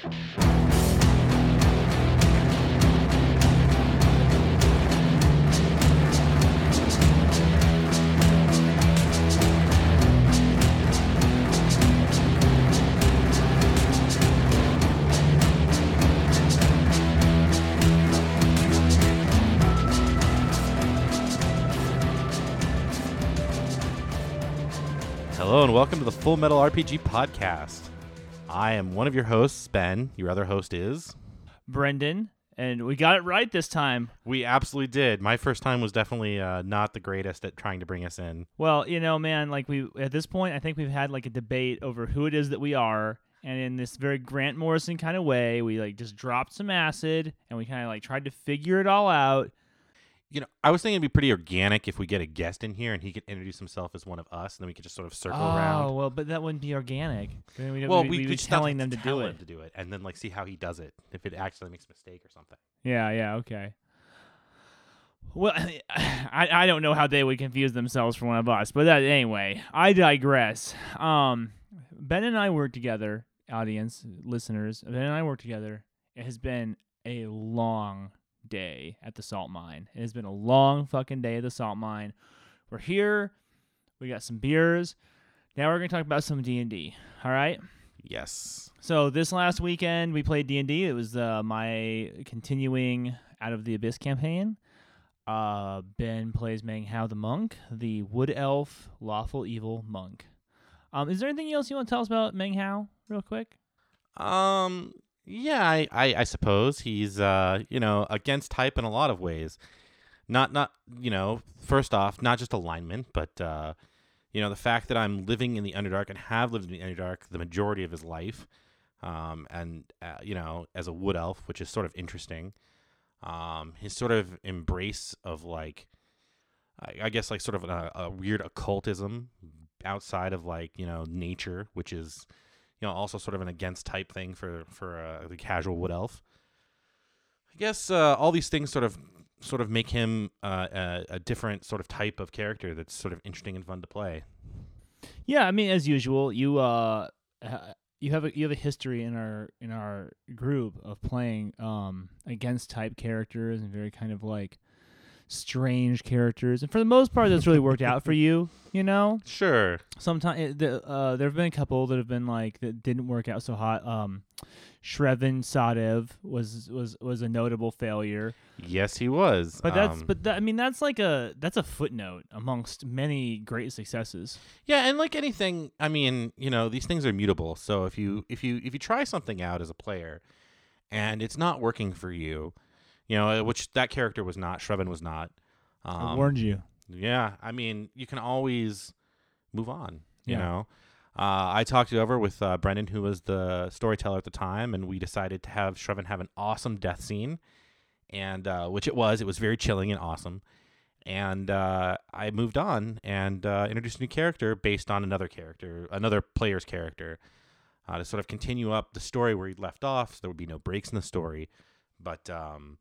Hello and welcome to the Full Metal RPG podcast. I am one of your hosts, Ben. Your other host is. Brendan, and we got it right this time. We absolutely did. My first time was definitely uh, not the greatest at trying to bring us in. Well, you know, man, like we at this point, I think we've had like a debate over who it is that we are, and in this very Grant Morrison kind of way, we like just dropped some acid and we kind of like tried to figure it all out. You know, I was thinking it'd be pretty organic if we get a guest in here and he could introduce himself as one of us, and then we could just sort of circle oh around. Oh well, but that wouldn't be organic. Then we'd, Well, we'd, we, we be telling them to do tell it. to do it, and then like see how he does it. If it actually makes a mistake or something. Yeah, yeah, okay. Well, I, I don't know how they would confuse themselves for one of us, but that anyway, I digress. Um, Ben and I work together, audience, listeners. Ben and I work together. It has been a long day at the salt mine. It has been a long fucking day at the salt mine. We're here. We got some beers. Now we're gonna talk about some D and D. All right. Yes. So this last weekend we played D and D. It was uh, my continuing Out of the Abyss campaign. Uh, ben plays Meng Hao the monk, the wood elf, lawful evil monk. Um, is there anything else you want to tell us about Meng Hao, real quick? Um. Yeah, I, I, I suppose he's uh you know against type in a lot of ways. Not not you know first off not just alignment, but uh, you know the fact that I'm living in the Underdark and have lived in the Underdark the majority of his life, um, and uh, you know as a wood elf, which is sort of interesting. Um, his sort of embrace of like, I, I guess like sort of a, a weird occultism outside of like you know nature, which is you know, also sort of an against type thing for for uh, the casual wood elf. I guess uh, all these things sort of sort of make him uh, a, a different sort of type of character that's sort of interesting and fun to play. Yeah, I mean, as usual, you uh, you have a you have a history in our in our group of playing um against type characters and very kind of like strange characters, and for the most part, that's really worked out for you. You know, Sure. sometimes the, uh, there have been a couple that have been like that didn't work out so hot. Um, Shreven Sadev was was was a notable failure, Yes, he was. but that's Um, but that, I mean that's like a that's a footnote amongst many great successes. yeah, and like anything, I mean, you know, these things are mutable. So if you if you if you try something out as a player, and it's not working for you, you know, which that character was not, Shreven was not. I Um, warned you. Yeah, I mean, you can always move on. You Yeah. know, uh, I talked it over with uh, Brendan, who was the storyteller at the time, and we decided to have Shreven have an awesome death scene, and uh, which it was. It was very chilling and awesome. And uh, I moved on and uh, introduced a new character based on another character, another player's character, uh, to sort of continue up the story where he left off. So there would be no breaks in the story, but um,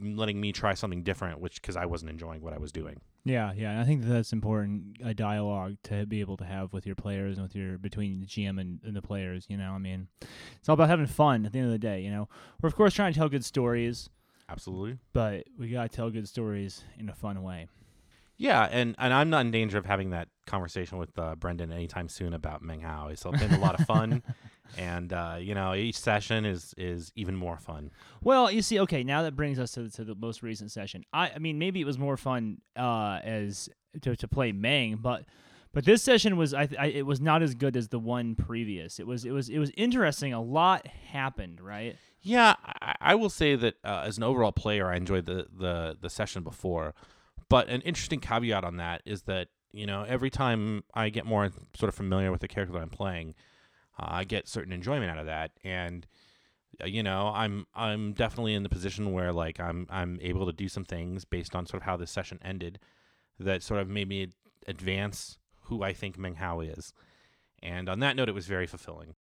letting me try something different, which because I wasn't enjoying what I was doing. Yeah, yeah, and I think that that's important a dialogue to be able to have with your players and with your between the GM and, and the players. You know, I mean, it's all about having fun at the end of the day. You know, we're of course trying to tell good stories, Absolutely. but we gotta tell good stories in a fun way. Yeah, and, and I'm not in danger of having that conversation with uh, Brendan anytime soon about Meng Hao. It's been a lot of fun, and uh, you know each session is is even more fun. Well, you see, okay, now that brings us to, the- to the most recent session. I, I mean, maybe it was more fun uh, as to, to play Mang, but but this session was I, I it was not as good as the one previous. It was it was it was interesting. A lot happened, right? Yeah, I, I will say that uh, as an overall player, I enjoyed the, the the session before, but an interesting caveat on that is that you know every time I get more sort of familiar with the character that I'm playing, uh, I get certain enjoyment out of that, and uh, you know I'm I'm definitely in the position where like I'm I'm able to do some things based on sort of how this session ended that sort of made me advance who I think Meng Hao is, and on that note, it was very fulfilling.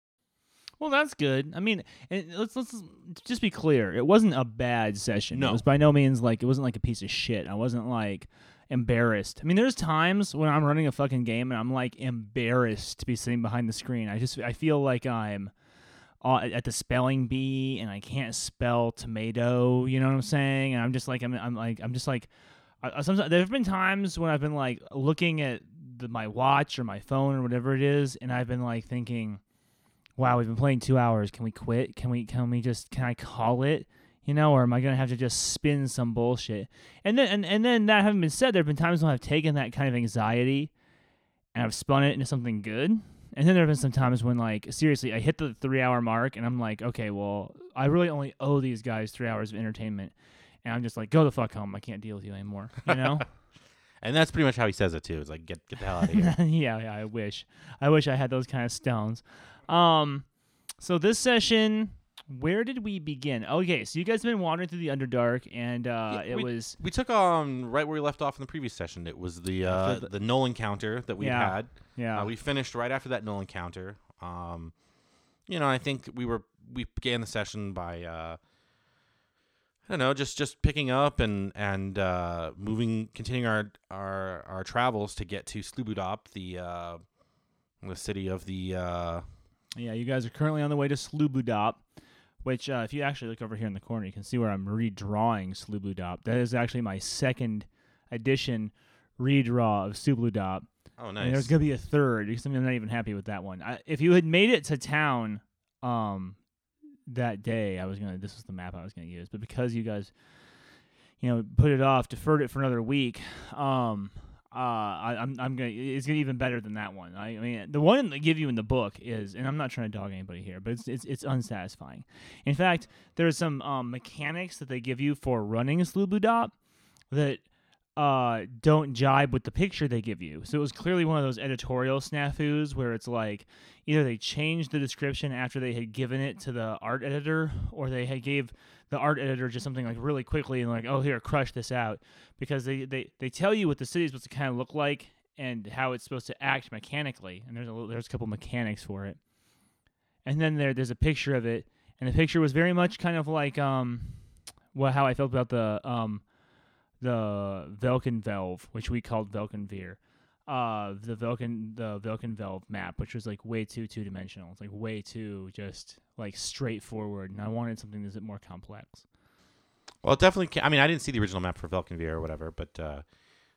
Well, that's good. I mean, let's let's just be clear. It wasn't a bad session. No. It was by no means like it wasn't like a piece of shit. I wasn't like embarrassed. I mean, there's times when I'm running a fucking game and I'm like embarrassed to be sitting behind the screen. I just I feel like I'm uh, at the spelling bee and I can't spell tomato. You know what I'm saying? And I'm just like I'm I'm like I'm just like I, sometimes there have been times when I've been like looking at the, my watch or my phone or whatever it is, and I've been like thinking, "Wow, we've been playing two hours. Can we quit? Can we? Can we just? Can I call it? You know, or am I gonna have to just spin some bullshit?" And then and, and then that having been said, there have been times when I've taken that kind of anxiety and I've spun it into something good. And then there have been some times when, like, seriously, I hit the three hour mark and I'm like, okay, well, I really only owe these guys three hours of entertainment. And I'm just like, go the fuck home. I can't deal with you anymore. You know? And that's pretty much how he says it too. It's like get get the hell out of here. yeah, yeah, I wish. I wish I had those kind of stones. Um, so this session, where did we begin? Okay, so you guys have been wandering through the Underdark, and uh, Yeah, it was we took um right where we left off in the previous session. It was the uh, After the, null encounter that we Yeah. had. yeah, Uh, we finished right after that null encounter. Um, you know, I think we were we began the session by uh, I don't know, just just picking up and and uh, moving, continuing our our our travels to get to Sloobludop, the uh, the city of the uh, yeah. You guys are currently on the way to Sloobludop, which uh, if you actually look over here in the corner, you can see where I'm redrawing Sloobludop. That is actually my second edition redraw of oh Sloobludop. And there's gonna be a third because I'm not even happy with that one. I, if you had made it to town, um, that day, I was gonna. This was the map I was gonna use, but because you guys, you know, put it off, deferred it for another week, um, uh, I, I'm I'm gonna. It's gonna even better than that one. I, I mean, the one they give you in the book is, and I'm not trying to dog anybody here, but it's it's it's unsatisfying. In fact, there's some um mechanics that they give you for running a Sloobludop that uh don't jibe with the picture they give you. So it was clearly one of those editorial snafus where it's like either they changed the description after they had given it to the art editor or they had gave the art editor just something like really quickly and like, "Oh, here, crush this out." Because they they they tell you what the city's supposed to kind of look like and how it's supposed to act mechanically. And there's a little, there's a couple mechanics for it. And then there there's a picture of it and the picture was very much kind of like um well how I felt about the um the Velkynvelve, which we called Velkenveer. Uh, the Velken the Velkynvelve map, which was like way too two dimensional. It's like way too just like straightforward, and I wanted something that's a bit more complex. Well, it definitely. Ca- I mean, I didn't see the original map for Velkenveer or whatever, but uh,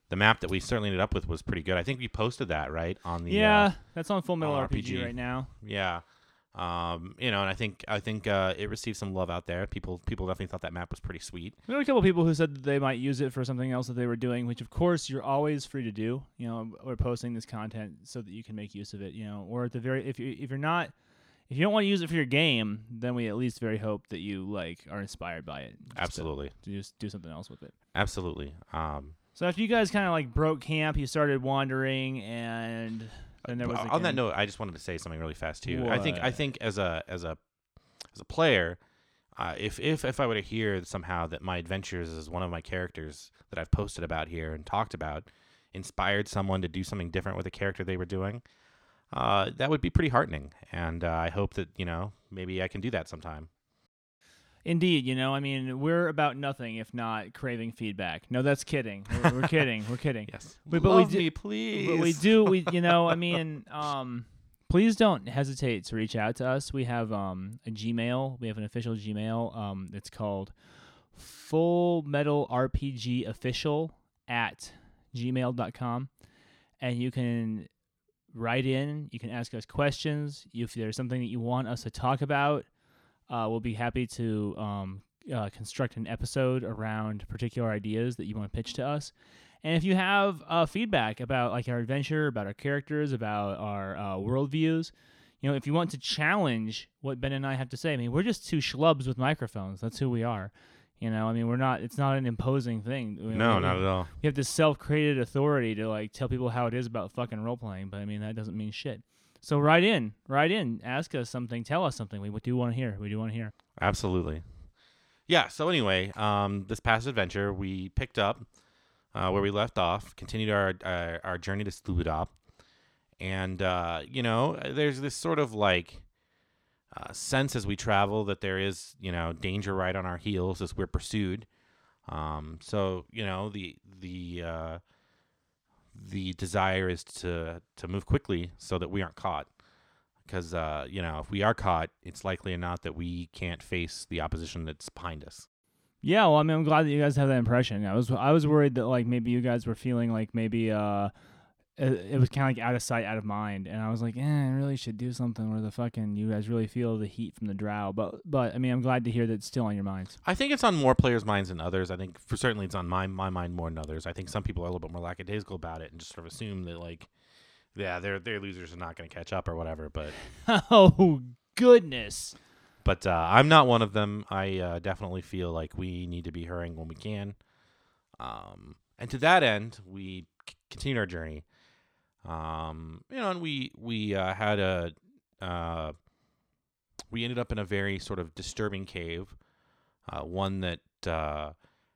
the map that we certainly ended up with was pretty good. I think we posted that right on the. yeah, Uh, that's on Full Metal RPG, RPG. right now. yeah. Um, you know, and I think I think uh, it received some love out there. People people definitely thought that map was pretty sweet. There were a couple people who said that they might use it for something else that they were doing, which of course you're always free to do. You know, we're posting this content so that you can make use of it. You know, or at the very if you if you're not if you don't want to use it for your game, then we at least very hope that you like are inspired by it. just to- Absolutely, To just do something else with it. absolutely. Um, So after you guys kind of like broke camp, you started wandering, and then there was on again- that note, I just wanted to say something really fast too. I think I think as a as a as a player, uh, if if if I were to hear somehow that my adventures as one of my characters that I've posted about here and talked about inspired someone to do something different with a character they were doing, uh, that would be pretty heartening. And uh, I hope that you know maybe I can do that sometime. Indeed, you know, I mean, we're about nothing if not craving feedback. No, that's kidding. We're, we're kidding. We're kidding. Yes, but we love do- me, please. But we do, we you know, I mean, um, please don't hesitate to reach out to us. We have um a Gmail. We have an official Gmail. Um, it's called Full Metal RPG Official at gmail.com. and you can write in. You can ask us questions. If there's something that you want us to talk about, uh, we'll be happy to um, uh, construct an episode around particular ideas that you want to pitch to us. And if you have uh, feedback about like our adventure, about our characters, about our uh, worldviews, you know, if you want to challenge what Ben and I have to say, I mean, we're just two schlubs with microphones. That's who we are. You know, I mean, we're not. It's not an imposing thing. No, not at all. we have this self-created authority to like tell people how it is about fucking role playing, but I mean that doesn't mean shit. So write in, write in, ask us something, tell us something. We do want to hear. We do want to hear. Absolutely. Yeah. So anyway, um, this past adventure, we picked up uh, where we left off, continued our our, our journey to Sloobludop, and uh, you know, there's this sort of like uh, sense as we travel that there is you know danger right on our heels as we're pursued. Um, so you know the the uh, the desire is to to move quickly so that we aren't caught because uh, you know if we are caught, it's likely or not that we can't face the opposition that's behind us. Yeah, well, I mean, I'm glad that you guys have that impression. I was I was worried that like maybe you guys were feeling like maybe uh it, it was kind of like out of sight, out of mind, and I was like, eh, I really should do something where the fucking you guys really feel the heat from the drow. But but I mean, I'm glad to hear that it's still on your minds. I think it's on more players' minds than others. I think for certainly it's on my my mind more than others. I think some people are a little bit more lackadaisical about it and just sort of assume that like, yeah, they're they're losers are not going to catch up or whatever. But oh goodness. but uh, I'm not one of them. I uh, definitely feel like we need to be hurrying when we can. Um, and to that end, we c- continued our journey. Um, you know, and we we uh, had a uh, we ended up in a very sort of disturbing cave, uh, one that uh,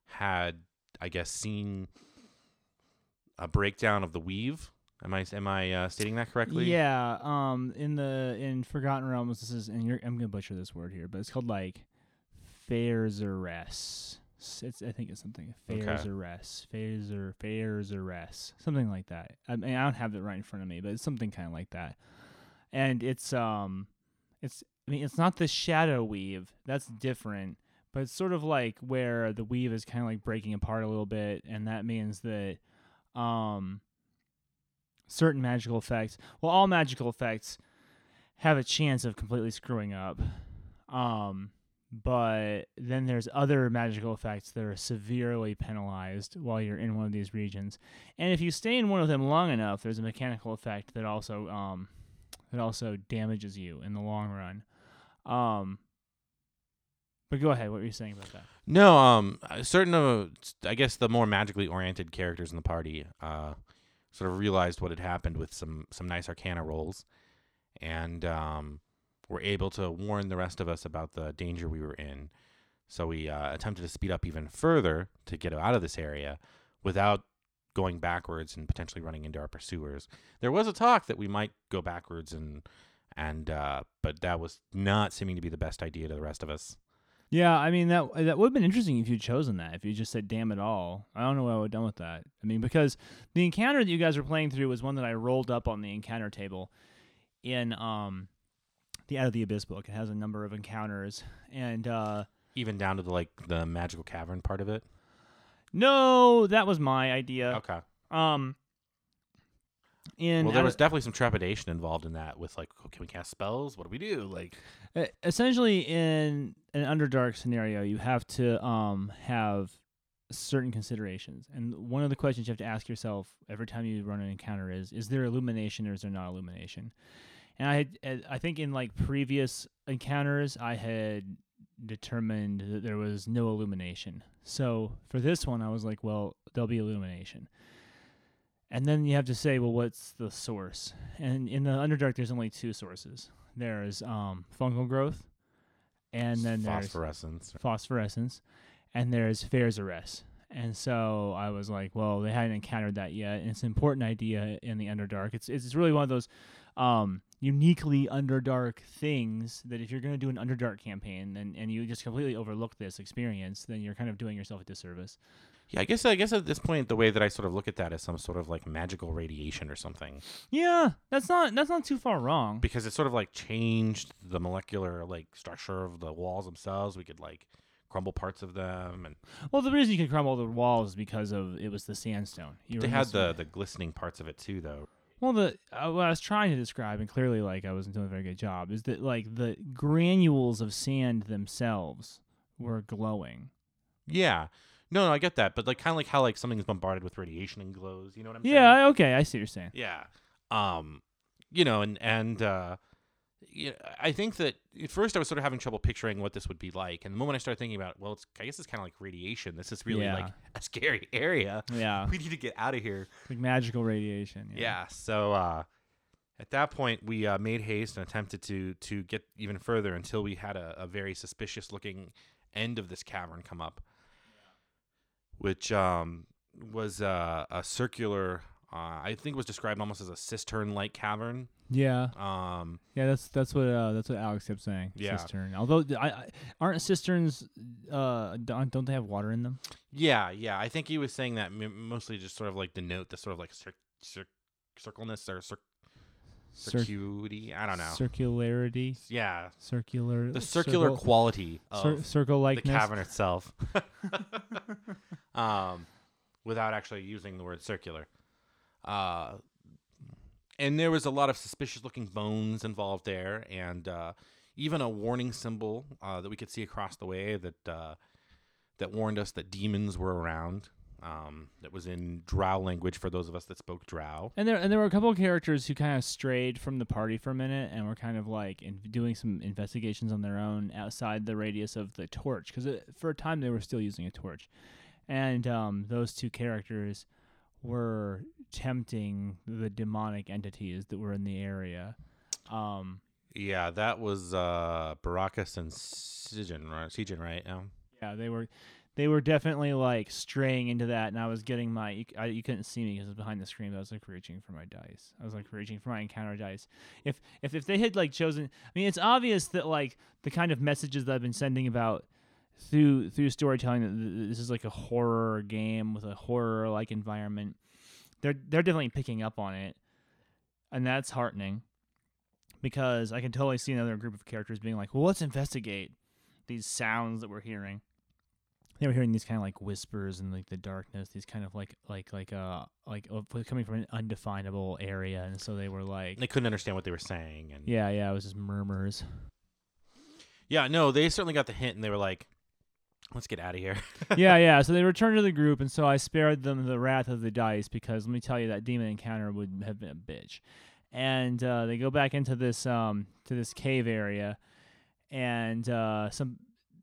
had, I guess, seen a breakdown of the weave. Am I am I uh, stating that correctly? Yeah. Um. In the in Forgotten Realms, this is and I'm gonna butcher this word here, but it's called like Faerzares. It's I think it's something fairs Okay. Faerzares, Faerzer Faerzares, something like that. I mean, I don't have it right in front of me, but it's something kind of like that. And it's um, it's I mean, it's not the shadow weave. That's different. But it's sort of like where the weave is kind of like breaking apart a little bit, and that means that um certain magical effects. Well, all magical effects have a chance of completely screwing up. Um, but then there's other magical effects that are severely penalized while you're in one of these regions. And if you stay in one of them long enough, there's a mechanical effect that also um that also damages you in the long run. Um, but go ahead. What were you saying about that? No, um, certain of I guess the more magically oriented characters in the party, uh, sort of realized what had happened with some some nice Arcana rolls, and um, were able to warn the rest of us about the danger we were in. So we uh, attempted to speed up even further to get out of this area, without going backwards and potentially running into our pursuers. There was a talk that we might go backwards and and uh, but that was not seeming to be the best idea to the rest of us. Yeah, I mean that that would have been interesting if you'd chosen that. If you just said "damn it all," I don't know what I would have done with that. I mean, because the encounter that you guys were playing through was one that I rolled up on the encounter table in um the Out of the Abyss book. It has a number of encounters, and uh even down to the like the magical cavern part of it. no, that was my idea. Okay. Um, in well, there was of- definitely some trepidation involved in that. With like, oh, can we cast spells? What do we do? Like, essentially in an underdark scenario you have to um have certain considerations and one of the questions you have to ask yourself every time you run an encounter is is there illumination or is there not illumination and i had i think in like previous encounters i had determined that there was no illumination so for this one i was like well there'll be illumination and then you have to say well what's the source and in the underdark there's only two sources there's um, fungal growth, and then there's phosphorescence. phosphorescence, and there's Faerzares. And so I was like, well, they hadn't encountered that yet, and it's an important idea in the Underdark. It's it's really one of those um, uniquely Underdark things that if you're going to do an Underdark campaign and, and you just completely overlook this experience, then you're kind of doing yourself a disservice. Yeah, I guess I guess at this point, the way that I sort of look at that is some sort of like magical radiation or something, Yeah, that's not that's not too far wrong. because it sort of like changed the molecular like structure of the walls themselves. We could like crumble parts of them, and Well, the reason you could crumble the walls is because of it was the sandstone. You they had the the glistening parts of it too, though. Well, the uh, what I was trying to describe, and clearly, like I wasn't doing a very good job, is that like the granules of sand themselves were glowing. Yeah. No, no, I get that, but like kind of like how like something's bombarded with radiation and glows. You know what I'm saying? Yeah, okay, I see what you're saying. Yeah. Um, you know, and and uh, yeah, I think that at first I was sort of having trouble picturing what this would be like, and the moment I started thinking about, well, it's I guess it's kind of like radiation. This is really Yeah. like a scary area. Yeah, We need to get out of here. like magical radiation. Yeah. So uh, at that point, we uh, made haste and attempted to to get even further until we had a, a very suspicious looking end of this cavern come up, which um, was uh, a circular. Uh, I think it was described almost as a cistern-like cavern. yeah, Um, yeah. That's that's what uh, that's what Alex kept saying. Yeah. cistern. Although th- I, I aren't cisterns, uh, don't don't they have water in them? yeah, yeah. I think he was saying that mostly just sort of like denote the sort of like cir- cir- circleness or cir- Cir- circuity. I don't know. circularity, yeah, circular, the circular circle, quality of circle the cavern itself, um, without actually using the word circular. Uh, and there was a lot of suspicious-looking bones involved there, and uh, even a warning symbol uh, that we could see across the way that uh, that warned us that demons were around. Um, that was in Drow language for those of us that spoke Drow. And there and there were a couple of characters who kind of strayed from the party for a minute and were kind of like in, doing some investigations on their own outside the radius of the torch because for a time they were still using a torch, and um, those two characters were tempting the demonic entities that were in the area. Um, Yeah, that was uh, Baracus and Sijan, right? Sijan, right? Um, yeah, they were. They were definitely like straying into that, and I was getting my. You, I, you couldn't see me because I was behind the screen. But I was like reaching for my dice. I was like reaching for my encounter dice. If if if they had like chosen, I mean, it's obvious that like the kind of messages that I've been sending about through through storytelling that th- th- this is like a horror game with a horror like environment. They're they're definitely picking up on it, and that's heartening because I can totally see another group of characters being like, "Well, let's investigate these sounds that we're hearing." They were hearing these kind of like whispers in like the darkness, these kind of like like like uh like uh, coming from an undefinable area, and so they were like, they couldn't understand what they were saying, and yeah, yeah, it was just murmurs. Yeah, no, they certainly got the hint, and they were like, "Let's get out of here." yeah, yeah. So they returned to the group, and so I spared them the wrath of the dice because let me tell you that demon encounter would have been a bitch. And uh, they go back into this um to this cave area, and uh, some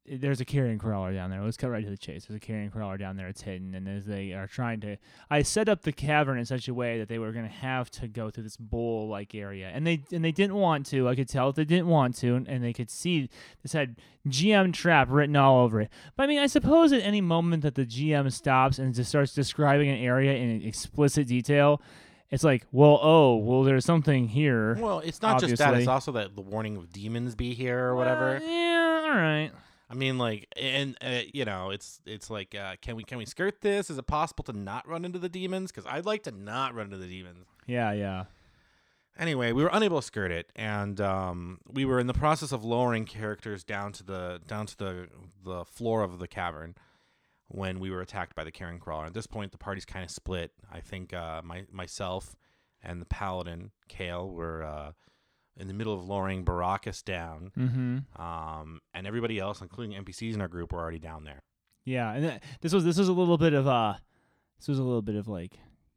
there's a carrion crawler down there. Let's cut right to the chase. There's a carrion crawler down there. It's hidden, and as they are trying to, I set up the cavern in such a way that they were going to have to go through this bowl-like area, and they and they didn't want to. I could tell they didn't want to, and, and they could see this had GM trap written all over it. But I mean, I suppose at any moment that the GM stops and just starts describing an area in explicit detail, it's like, well, oh, well, there's something here. well, it's not just that; it's also that the warning of demons be here or whatever. Yeah, all right. I mean, like, and uh, you know, it's it's like, uh, can we can we skirt this? Is it possible to not run into the demons? Because I'd like to not run into the demons. Yeah, yeah. Anyway, we were unable to skirt it, and um, we were in the process of lowering characters down to the down to the the floor of the cavern when we were attacked by the carrion crawler. At this point, the party's kind of split. I think uh, my myself and the paladin Kale were uh, in the middle of lowering Baracus down, Mm-hmm. um, and everybody else, including NPCs in our group, were already down there. Yeah, and th- this was this was a little bit of uh this was a little bit of like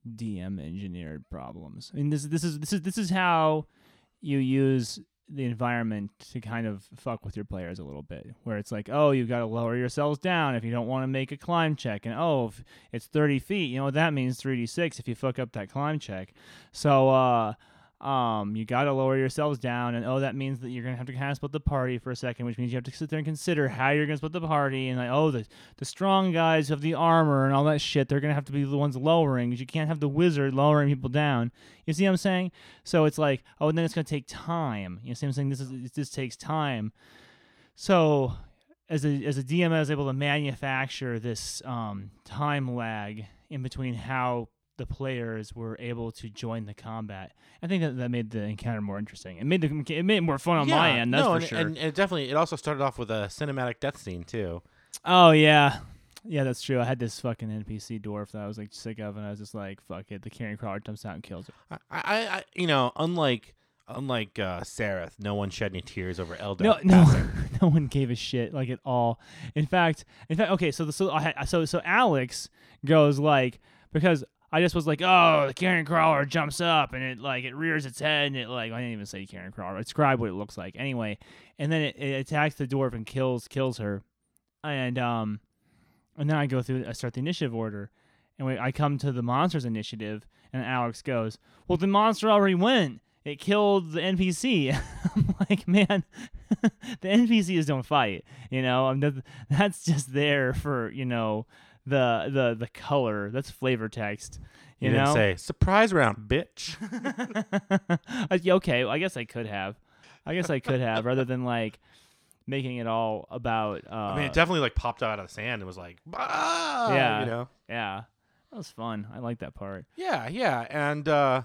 DM engineered problems. I mean, this this is this is this is how you use the environment to kind of fuck with your players a little bit, where it's like, oh, you've got to lower yourselves down if you don't want to make a climb check, and oh, if it's thirty feet, you know what that means, three d six if you fuck up that climb check. So, uh, um, you got to lower yourselves down, and oh, that means that you're gonna have to kind of split the party for a second, which means you have to sit there and consider how you're gonna split the party, and like, oh, the the strong guys have the armor and all that shit. They're gonna have to be the ones lowering, 'cause you can't have the wizard lowering people down. You see what I'm saying? So it's like, oh, and then it's gonna take time. You see what I'm saying? This is this takes time. So as a as a DM, I was able to manufacture this um, time lag in between how the players were able to join the combat. I think that, that made the encounter more interesting. It made the it made it more fun on my end. That's no, for and, sure. and it definitely it also started off with a cinematic death scene too. oh yeah, yeah, that's true. I had this fucking NPC dwarf that I was like sick of, and I was just like, "Fuck it." The carrion crawler jumps out and kills it. I, I, I you know, unlike unlike uh, Sarith, no one shed any tears over Eldeth. No, no, no one gave a shit like at all. In fact, in fact, okay, so the, so I so so Alex goes like because I just was like, oh, the carrion crawler jumps up and it like it rears its head and it like I didn't even say carrion crawler. I what it looks like anyway, and then it, it attacks the dwarf and kills kills her, and um, and then I go through I start the initiative order, and we, I come to the monsters initiative, and Alex goes, well, the monster already went. It killed the NPC. I'm like, man, the NPCs don't fight. You know, I'm that's just there for you know the the the color. That's flavor text. You, You, didn't know. say surprise round, bitch. Uh, okay, well, I guess I could have. I guess I could have rather than like making it all about. Uh, I mean, it definitely like popped out of the sand and was like, ah, Yeah. you know, yeah, that was fun. I like that part. yeah, yeah, and uh,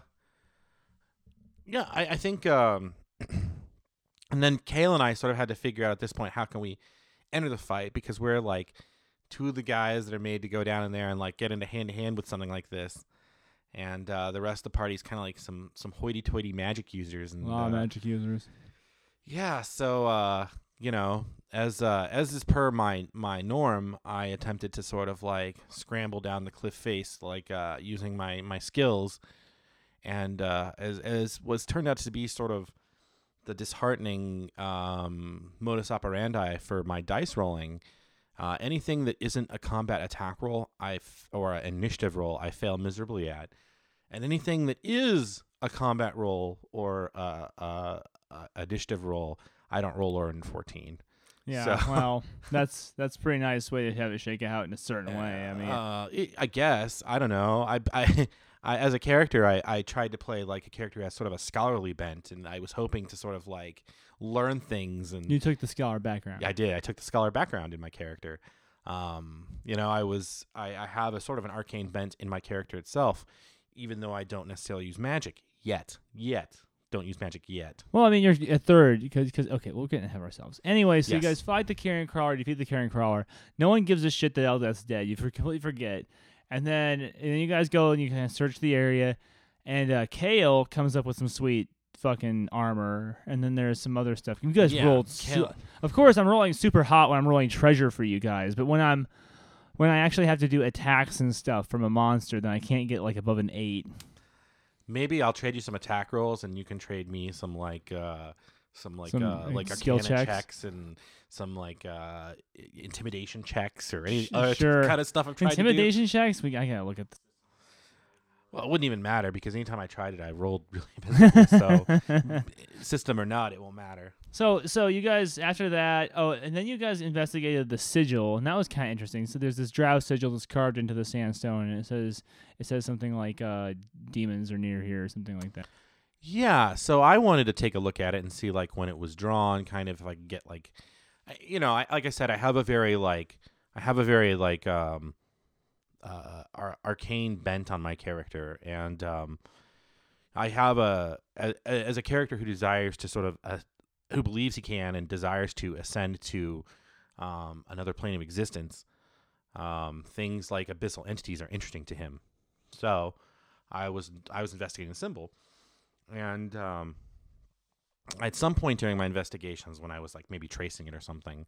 Yeah, I, I think, um, and then Kale and I sort of had to figure out at this point how can we enter the fight because we're like two of the guys that are made to go down in there and like get into hand to hand with something like this, and uh, the rest of the party's kind of like some some hoity-toity magic users and A lot of uh, magic users. Yeah, so uh, you know, as uh, as is per my my norm, I attempted to sort of like scramble down the cliff face, like uh, using my my skills, and uh, as as was turned out to be sort of the disheartening um, modus operandi for my dice rolling. Uh, anything that isn't a combat attack roll, I f- or an initiative roll, I fail miserably at, and anything that is a combat roll or a, uh, uh, initiative roll, I don't roll lower than fourteen. Yeah, So- well, that's that's a pretty nice way to have it shake out in a certain way. I mean, uh, it, I guess I don't know. I, I, I as a character, I, I tried to play like a character who has sort of a scholarly bent, and I was hoping to sort of like learn things. And you took the scholar background. I did. I took the scholar background in my character. Um, you know, I was I, I have a sort of an arcane bent in my character itself, even though I don't necessarily use magic yet. Yet, don't use magic yet. Well, I mean, you're a third because because okay, we're getting ahead of ourselves. Anyway, so you guys fight the carrion crawler, defeat the carrion crawler. No one gives a shit that Eldeth's dead. You for, completely forget, and then and then you guys go and you kind of search the area, and uh, Kale comes up with some sweet fucking armor, and then there's some other stuff. You guys Yeah, rolled. su- of course, I'm rolling super hot when I'm rolling treasure for you guys, but when I'm when I actually have to do attacks and stuff from a monster, then I can't get like above an eight. Maybe I'll trade you some attack rolls, and you can trade me some like uh, some like Some, uh, like, like skill arcana checks? and some like uh, intimidation checks or any other sure. kind of stuff. To do. Intimidation checks. We I gotta look at. Well, it wouldn't even matter because anytime I tried it, I rolled really miserably. so system or not, it won't matter. So so you guys after that oh and then you guys investigated the sigil and that was kind of interesting. So there's this drow sigil that's carved into the sandstone and it says it says something like uh demons are near here or something like that. Yeah, so I wanted to take a look at it and see like when it was drawn, kind of if I could get like, you know, I, like I said, I have a very like, I have a very like um, uh, ar- arcane bent on my character, and um, I have a, a as a character who desires to sort of uh, who believes he can and desires to ascend to um, another plane of existence. Um, things like abyssal entities are interesting to him, so I was I was investigating the symbol and um, at some point during my investigations, when I was like maybe tracing it or something,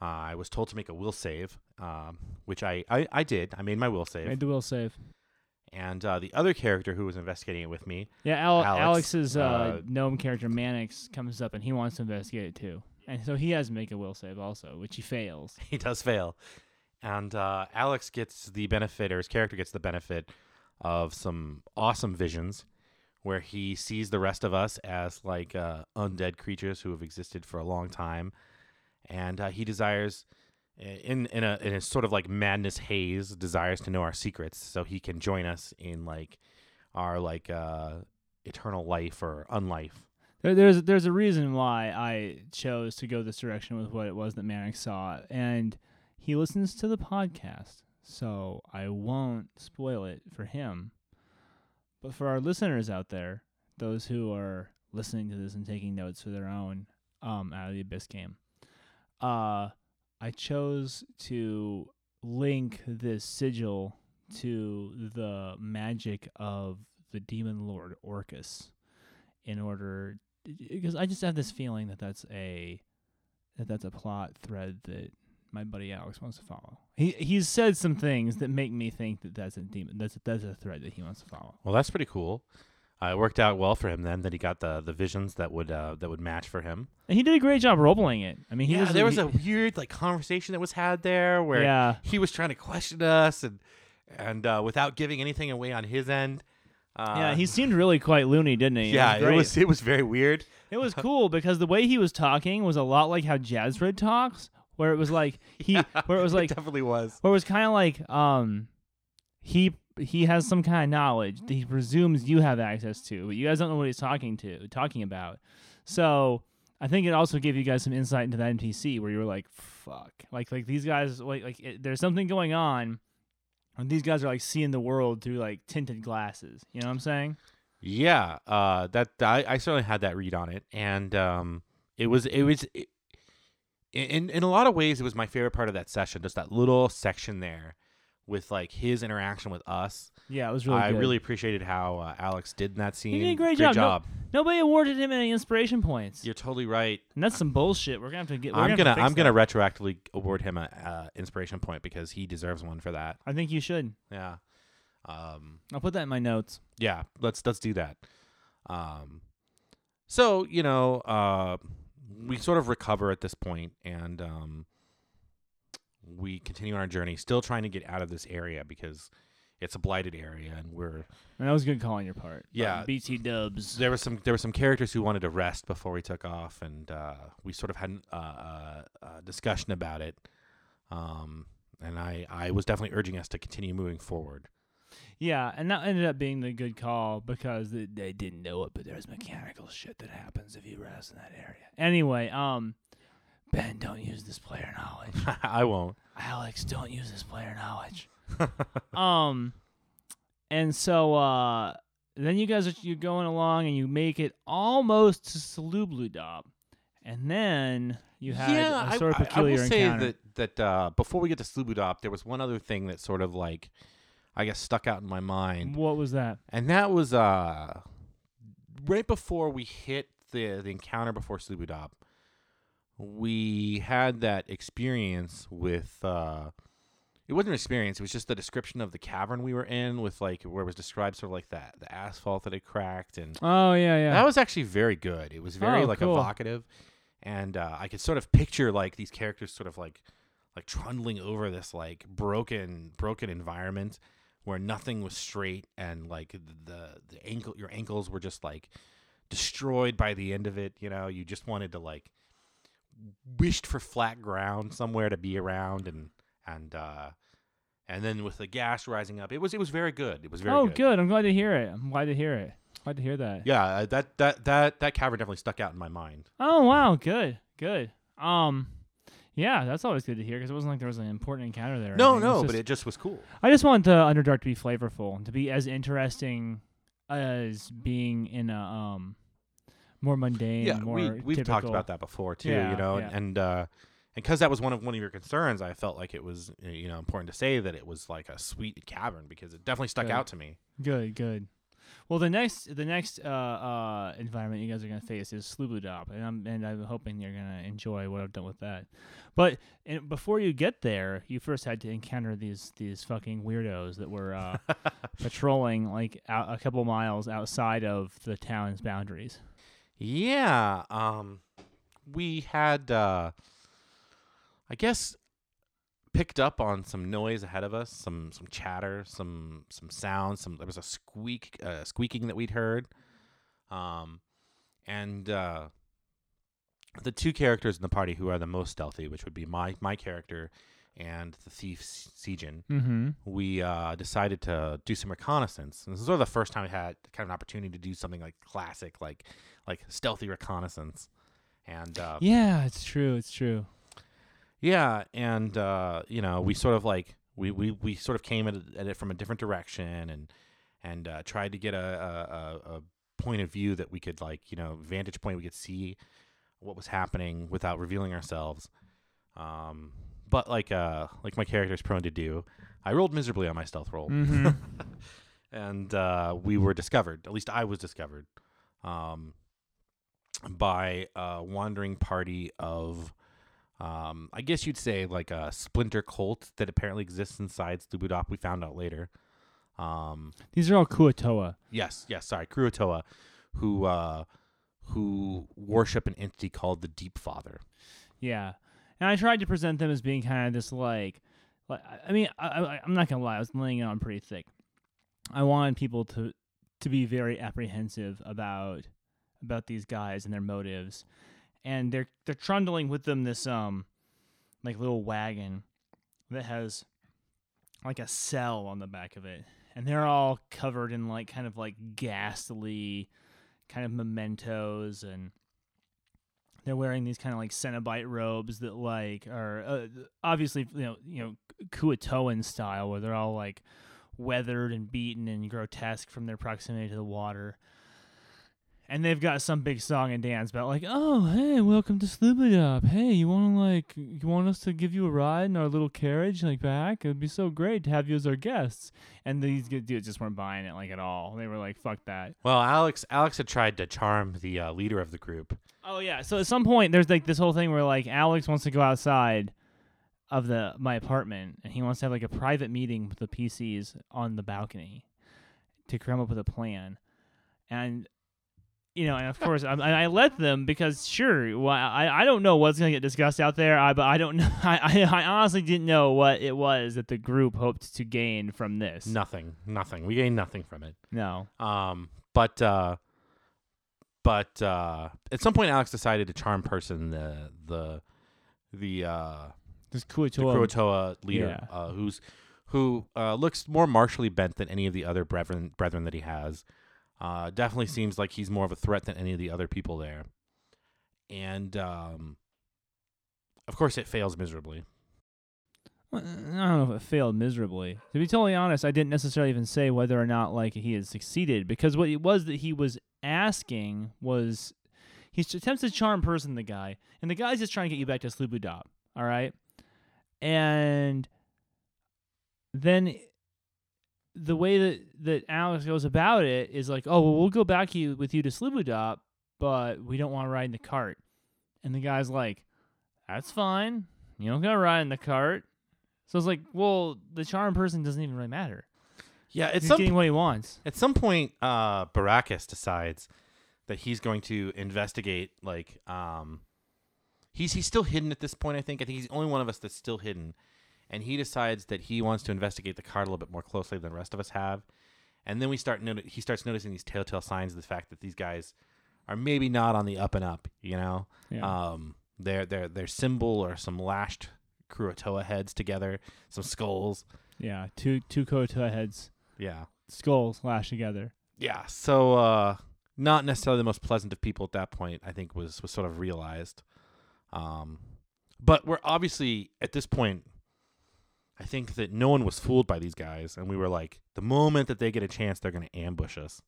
uh, I was told to make a will save, um, which I, I, I did. I made my will save, Made the will save. and uh, the other character who was investigating it with me, Yeah, Al- Alex, Alex's uh, uh, gnome character Manix comes up and he wants to investigate it too. And so he has to make a will save also, which he fails. he does fail, and uh, Alex gets the benefit, or his character gets the benefit of some awesome visions, where he sees the rest of us as like uh, undead creatures who have existed for a long time, and uh, he desires, in in a in a sort of like madness haze, desires to know our secrets, so he can join us in like our like uh, eternal life or unlife. There, there's there's a reason why I chose to go this direction with what it was that Manix saw, and he listens to the podcast, so I won't spoil it for him. But for our listeners out there, those who are listening to this and taking notes for their own um, out of the abyss game, uh, I chose to link this sigil to the magic of the demon lord Orcus in order because I just have this feeling that that's a that that's a plot thread that my buddy Alex wants to follow. He he's said some things that make me think that that's a demon. That's that's a thread that he wants to follow. Well, that's pretty cool. Uh, it worked out well for him then that he got the the visions that would uh, that would match for him. And he did a great job role playing it. I mean, he yeah, was there was he- a weird like conversation that was had there where yeah. he was trying to question us and and uh, without giving anything away on his end. Uh, yeah, he seemed really quite loony, didn't he? yeah, it was, it was it was very weird. It was cool because the way he was talking was a lot like how Jazzred talks, where it was like he, where it was like, it definitely was. where it was kind of like, um, he he has some kind of knowledge that he presumes you have access to, but you guys don't know what he's talking to, talking about. So I think it also gave you guys some insight into that NPC where you were like, fuck, like like these guys, like like it, there's something going on, and these guys are like seeing the world through like tinted glasses. You know what I'm saying? Yeah, uh, that I, I certainly had that read on it, and um, it was it was it, in in a lot of ways it was my favorite part of that session, just that little section there with like his interaction with us. Yeah, it was really I good. really appreciated how uh, Alex did in that scene. He did a great job. No- Nobody awarded him any inspiration points. You're totally right. And that's some bullshit. We're gonna have to get. We're I'm gonna to fix I'm gonna retroactively award him a uh, inspiration point because he deserves one for that. I think you should. Yeah. Um, I'll put that in my notes. yeah let's let's do that um so you know uh we sort of recover at this point and um we continue on our journey still trying to get out of this area because it's a blighted area and we're And that was a good call on your part. Yeah. Um, BT Dubs. there was some there were some characters who wanted to rest before we took off and uh we sort of had uh, uh, a discussion about it um and I I was definitely urging us to continue moving forward Yeah, and that ended up being the good call because they, they didn't know it, but there's mechanical shit that happens if you rest in that area. Anyway, um, Ben, don't use this player knowledge. I won't Alex, don't use this player knowledge. um, and so uh, then you guys are you're going along and you make it almost to Sloobludop, and then you had yeah, a sort I, I- peculiar I will say that that uh, before we get to Sloobludop, there was one other thing that sort of like, I guess, stuck out in my mind, what was that? and that was uh, right before we hit the the encounter before Sloobludop, we had that experience with. Uh, it wasn't an experience; it was just the description of the cavern we were in, with like where it was described sort of like that the asphalt that had cracked and Oh yeah, yeah. that was actually very good. It was very Oh, like cool. evocative, and uh, I could sort of picture like these characters sort of like like trundling over this like broken broken environment where nothing was straight and like the the ankle your ankles were just like destroyed by the end of it. You know, you just wanted to like wished for flat ground somewhere to be around and and uh and then with the gas rising up, it was it was very good. It was very oh, good. good. I'm glad to hear it. I'm glad to hear it. Glad to hear that. Yeah, uh, that that that that cavern definitely stuck out in my mind. Oh wow, good, good. Um, yeah, that's always good to hear because it wasn't like there was an important encounter there. No. No, just- but it just was cool. I just want the Underdark to be flavorful, and to be as interesting as being in a um more mundane, Yeah, more we we've talked about that before too. Yeah, you know, yeah. and uh, and because that was one of one of your concerns, I felt like it was you know important to say that it was like a sweet cavern because it definitely stuck Good. out to me. Good, good. Well, the next the next uh, uh, environment you guys are gonna face is Sloobludop, and I'm and I'm hoping you're gonna enjoy what I've done with that. But and before you get there, you first had to encounter these these fucking weirdos that were uh, patrolling like out, a couple miles outside of the town's boundaries. Yeah, um, we had, uh, I guess, picked up on some noise ahead of us, some some chatter, some some sounds. Some there was a squeak, uh, squeaking that we'd heard, um, and uh, the two characters in the party who are the most stealthy, which would be my my character and the thief Sejin Mm-hmm. we uh, decided to do some reconnaissance. And this is sort of the first time we had kind of an opportunity to do something like classic, like like stealthy reconnaissance. And uh, Yeah, it's true. It's true. Yeah, and uh, you know, we sort of like we, we, we sort of came at it, at it from a different direction and and uh, tried to get a, a, a, a point of view that we could like you know vantage point we could see what was happening without revealing ourselves. Um, but like uh like my character's prone to do, I rolled miserably on my stealth roll Mm-hmm. and uh, we were discovered. At least I was discovered um, by a wandering party of, um, I guess you'd say like a splinter cult that apparently exists inside Sloobludop. We found out later. Um, These are all Kuo-toa. yes, yes. Sorry, Kurotoa, who uh, who worship an entity called the Deep Father. Yeah, and I tried to present them as being kind of this like, like I mean, I, I, I'm not gonna lie, I was laying it on pretty thick. I wanted people to to be very apprehensive about about these guys and their motives, and they're they're trundling with them this um like little wagon that has like a cell on the back of it, and they're all covered in like kind of like ghastly kind of mementos and they're wearing these kind of like Cenobite robes that like are uh, obviously you know you know Kuo-toan style where they're all like weathered and beaten and grotesque from their proximity to the water. And they've got some big song and dance about like, oh hey, welcome to Sloobludop. Hey, you wanna like you want us to give you a ride in our little carriage like back? It'd be so great to have you as our guests. And these good dudes just weren't buying it like at all. They were like, fuck that. Well, Alex Alex had tried to charm the uh, leader of the group. Oh yeah. So at some point there's like this whole thing where like Alex wants to go outside of the my apartment and he wants to have like a private meeting with the PCs on the balcony to come up with a plan. And you know, and of course, I, I let them because sure, well, I I don't know what's gonna get discussed out there. I but I don't know. I, I honestly didn't know what it was that the group hoped to gain from this. Nothing, nothing. We gained nothing from it. No. Um, but uh, but uh, at some point, Alex decided to charm person the the the uh, This the Kuo-toa. Kuo-toa leader, Yeah. uh, who's who uh, looks more martially bent than any of the other brethren brethren that he has. Uh, definitely seems like he's more of a threat than any of the other people there, and um, of course, it fails miserably. I don't know if it failed miserably. To be totally honest, I didn't necessarily even say whether or not like he had succeeded because what it was that he was asking was he attempts to charm person the guy, and the guy's just trying to get you back to Sloobludop, all right? And then the way that that Alex goes about it is like, oh well, we'll go back you with you to Sloobludop, but we don't want to ride in the cart. And the guy's like, that's fine. You don't gotta ride in the cart. So it's like, well, the charm person doesn't even really matter. Yeah, it's getting what he wants. At some point, uh, Baracus decides that he's going to investigate. Like, um, he's he's still hidden at this point. I think. I think he's the only one of us that's still hidden, and he decides that he wants to investigate the card a little bit more closely than the rest of us have. And then we start. Noti- he starts noticing these telltale signs of the fact that these guys are maybe not on the up and up. You know, Yeah. um, their their their symbol or some lashed Kuo-toa heads together, some skulls. yeah. Two two Kuo-toa heads, Yeah. skulls lashed together. yeah so uh not necessarily the most pleasant of people at that point i think was was sort of realized um but we're obviously at this point i think that no one was fooled by these guys and we were like the moment that they get a chance they're going to ambush us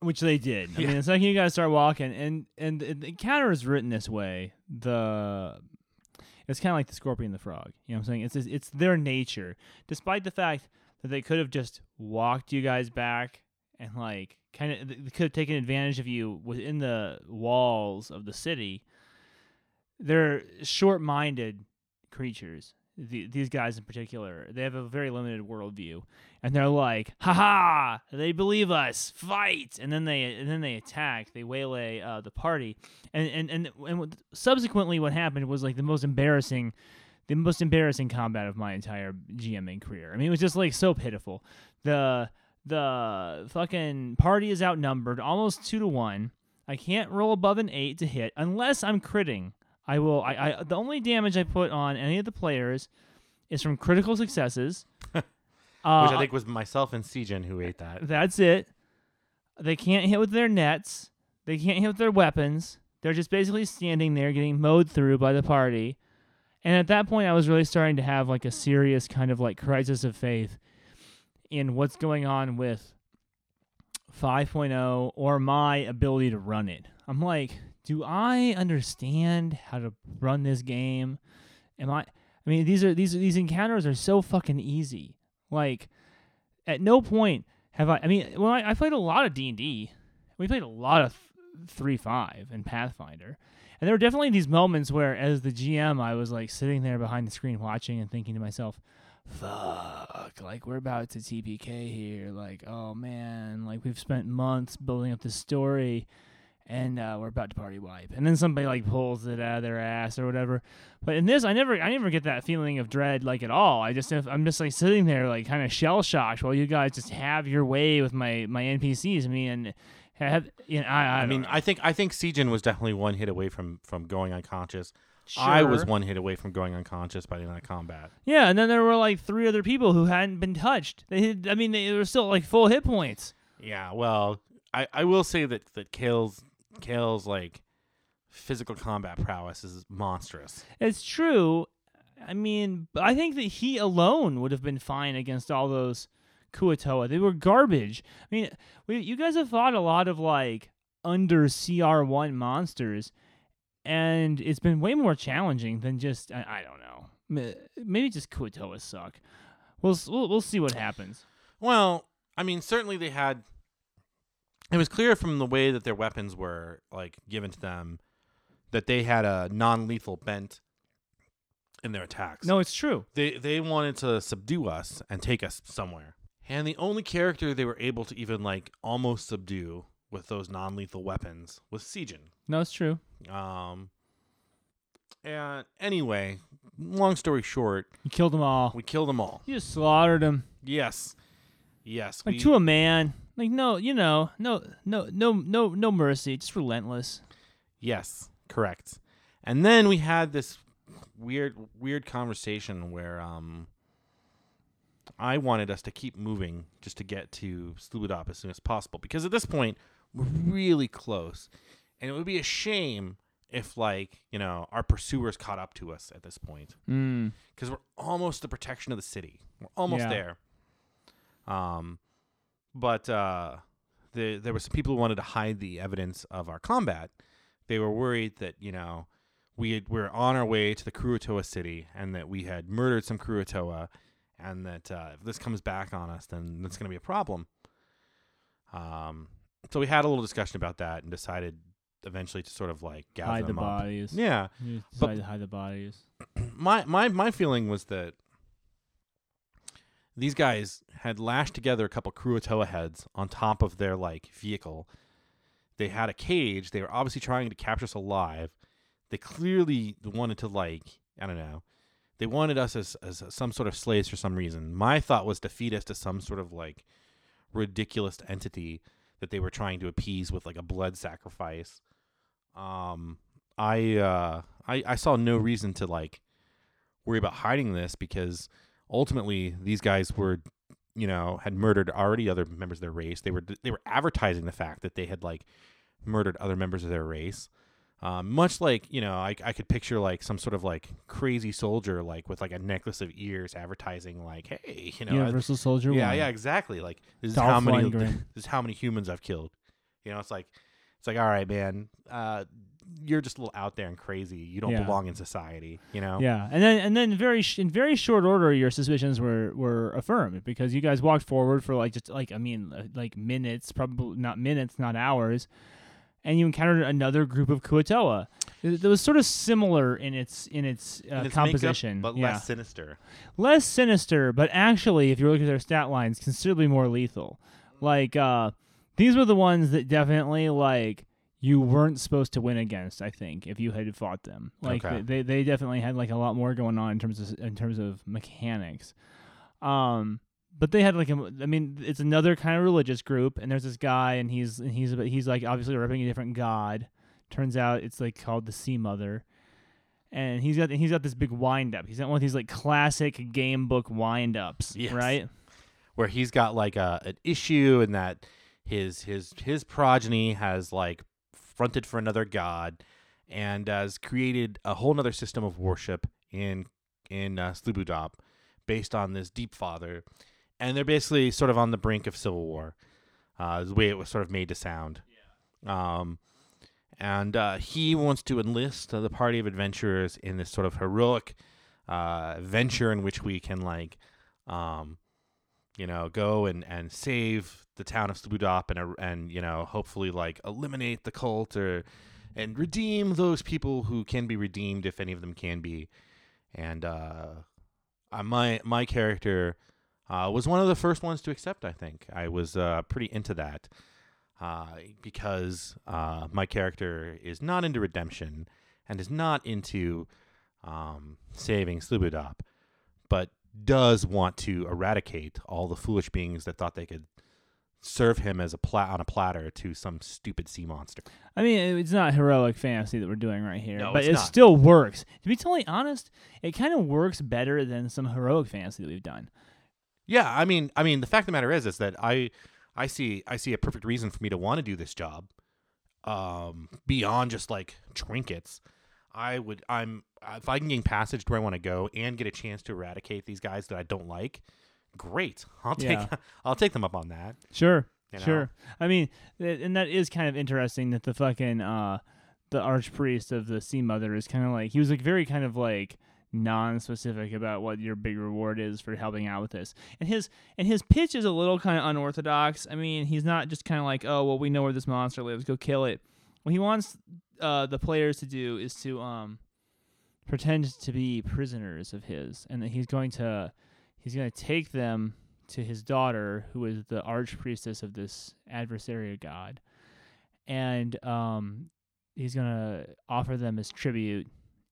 Which they did. I Yeah. mean, the second you guys start walking, and and the the encounter is written this way. The it's kind of like the scorpion and the frog. You know what I'm saying? It's it's their nature, despite the fact that they could have just walked you guys back and like kind of they could have taken advantage of you within the walls of the city. They're short-minded creatures. The, these guys in particular, they have a very limited worldview, and they're like, "Ha ha! They believe us. Fight!" And then they and then they attack. They waylay uh, the party, and and and and subsequently, what happened was like the most embarrassing, the most embarrassing combat of my entire GMing career. I mean, it was just like so pitiful. The the fucking party is outnumbered, almost two to one. I can't roll above an eight to hit unless I'm critting. I will. I, I the only damage I put on any of the players is from critical successes. uh, which i think was myself and Sejin who ate that that's it. They can't hit with their nets. They can't hit with their weapons. They're just basically standing there getting mowed through by the party. And at that point, I was really starting to have like a serious kind of like crisis of faith in what's going on with 5.0 or my ability to run it. I'm like, do I understand how to run this game? Am I? I mean, these are these these encounters are so fucking easy. Like, at no point have I. I mean, well, I, I played a lot of D and D. We played a lot of three five and Pathfinder, and there were definitely these moments where, as the GM, I was like sitting there behind the screen watching and thinking to myself, "Fuck! Like we're about to TPK here. Like, oh man! Like we've spent months building up this story." And uh, we're about to party wipe, and then somebody like pulls it out of their ass or whatever. But in this, I never, I never get that feeling of dread like at all. I just, I'm just like sitting there like kind of shell shocked while you guys just have your way with my my NPCs. I mean, and have, you know, I, I, i mean know. i think i think Sejin was definitely one hit away from from going unconscious Sure. i was one hit away from going unconscious by the end of combat Yeah, and then there were like three other people who hadn't been touched. They, had, I mean, they were still like full hit points. Yeah, well, I, I will say that that Kale's Kale's like physical combat prowess is monstrous. It's true. I mean, I think that he alone would have been fine against all those Kuo-toa. They were garbage. I mean, we, you guys have fought a lot of like under CR1 monsters, and it's been way more challenging than just I, I don't know. Maybe just Kuo-toa suck. We'll, we'll we'll see what happens. Well, I mean, certainly they had. It was clear from the way that their weapons were like given to them that they had a non-lethal bent in their attacks. No, it's true. they they wanted to subdue us and take us somewhere. And the only character they were able to even like almost subdue with those non-lethal weapons was Sejin. No, it's true. Um. And anyway, long story short, You killed them all. we killed them all. You just slaughtered them Yes, yes. like we, to a man. Like no, you know, no, no, no, no, no mercy. Just relentless. Yes, correct. And then we had this weird weird conversation where um I wanted us to keep moving just to get to Sloobludop as soon as possible because at this point we're really close. And it would be a shame if like, you know, our pursuers caught up to us at this point Mm. because we're almost the protection of the city. We're almost Yeah. there. Um, but uh, the, there were some people who wanted to hide the evidence of our combat. They were worried that you know we had, we were on our way to the Kuo-toa city and that we had murdered some Kuo-toa, and that uh, if this comes back on us, then that's going to be a problem. Um, so we had a little discussion about that and decided eventually to sort of like gather Hide the up. bodies. Yeah, But- to hide the bodies. my my my feeling was that these guys had lashed together a couple Kuo-toa heads on top of their like vehicle. They had a cage. They were obviously trying to capture us alive. They clearly wanted to like I don't know. They wanted us as as some sort of slaves for some reason. My thought was to feed us to some sort of like ridiculous entity that they were trying to appease with like a blood sacrifice. Um, I uh, I I saw no reason to like worry about hiding this because ultimately these guys were you know had murdered already other members of their race they were they were advertising the fact that they had like murdered other members of their race um, much like you know I, I could picture like some sort of like crazy soldier like with like a necklace of ears advertising like hey you know I- Universal Soldier. yeah One. yeah exactly like this is Dolph how many Lundgren. this is how many humans i've killed you know it's like it's like all right man uh you're just a little out there and crazy you don't Yeah. belong in society you know Yeah, and then and then very sh- in very short order, your suspicions were were affirmed because you guys walked forward for like just like I mean uh, like minutes, probably not minutes, not hours, and you encountered another group of Kuo-toa. It, it was sort of similar in its in its, uh, And its composition, makeup, but yeah. less sinister less sinister, but actually, if you look at their stat lines, considerably more lethal. Like uh, these were the ones that definitely like you weren't supposed to win against. I think if you had fought them, like Okay. they they definitely had like a lot more going on in terms of in terms of mechanics. Um, but they had like a, I mean, it's another kind of religious group, and there's this guy, and he's and he's he's like obviously repping a different god. Turns out it's like called the Sea Mother and he's got he's got this big wind up. He's got one of these like classic game book wind ups, Yes. right? where he's got like a an issue and that his his his progeny has like fronted for another god and has created a whole nother system of worship in in uh, Sloobludop based on this deep father. And they're basically sort of on the brink of civil war uh, the way it was sort of made to sound. Um and uh, he wants to enlist uh, the party of adventurers in this sort of heroic uh, venture in which we can like um, you know, go and, and save the town of Sloobludop and and you know, hopefully like eliminate the cult or and redeem those people who can be redeemed if any of them can be. And uh, uh my my character uh, was one of the first ones to accept. I think I was uh, pretty into that uh, because uh, my character is not into redemption and is not into um, saving Sloobludop, but does want to eradicate all the foolish beings that thought they could serve him as a plat on a platter to some stupid sea monster. I mean, it's not heroic fantasy that we're doing right here, No, but it not. still works. To be totally honest, it kind of works better than some heroic fantasy that we've done. Yeah, I mean, I mean, the fact of the matter is, is that I, I see, I see a perfect reason for me to want to do this job, um, beyond just like trinkets. I would, I'm, if I can gain passage to where I want to go and get a chance to eradicate these guys that I don't like, great. I'll take Yeah. I'll take them up on that. Sure. you know? Sure. I mean, th- and that is kind of interesting that the fucking uh the archpriest of the sea mother is kind of like he was like very kind of like non-specific about what your big reward is for helping out with this. And his and his pitch is a little kind of unorthodox. I mean, he's not just kind of like, "Oh, well, we know where this monster lives. Go kill it." What he wants uh the players to do is to um pretend to be prisoners of his and that he's going to he's going to take them to his daughter, who is the archpriestess of this adversary god, and um, he's gonna offer them as tribute,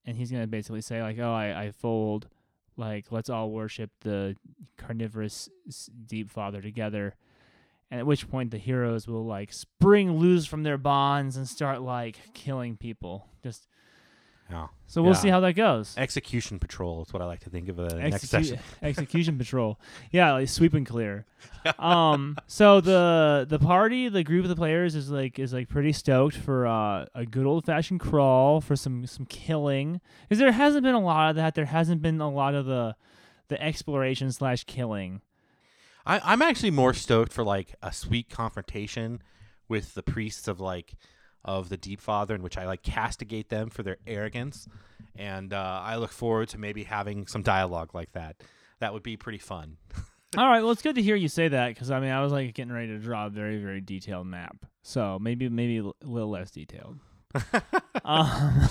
and he's gonna basically say like, "Oh, I, I fold, like let's all worship the carnivorous deep father together." And at which point the heroes will like spring loose from their bonds and start like killing people. Just Yeah. so we'll Yeah. see how that goes. Execution patrol is what I like to think of the next session. execution patrol. Yeah, like sweep and clear. um so the the party, the group of the players is like is like pretty stoked for uh, a good old fashioned crawl for some some killing. Cuz there hasn't been a lot of that. There hasn't been a lot of the the exploration slash killing. I, I'm actually more stoked for like a sweet confrontation with the priests of like of the Deep Father, in which I like castigate them for their arrogance, and uh, I look forward to maybe having some dialogue like that. That would be pretty fun. All right, well it's good to hear you say that cuz I mean I was like getting ready to draw a very very detailed map. So maybe maybe a little less detailed. um,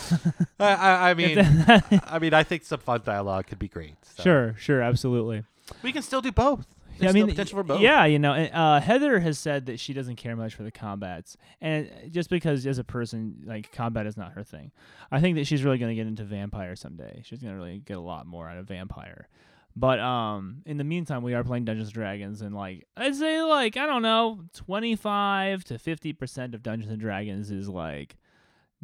I, I, I mean, I mean, I think some fun dialogue could be great. so. sure, sure, absolutely. we can still do both. Yeah, There's I still mean, potential for both. yeah, you know, uh, Heather has said that she doesn't care much for the combats, and just because as a person, like combat is not her thing. I think that she's really going to get into vampire someday. She's going to really get a lot more out of vampire. But um, in the meantime, we are playing Dungeons and Dragons, and like I'd say, like I don't know, twenty five to fifty percent of Dungeons and Dragons is like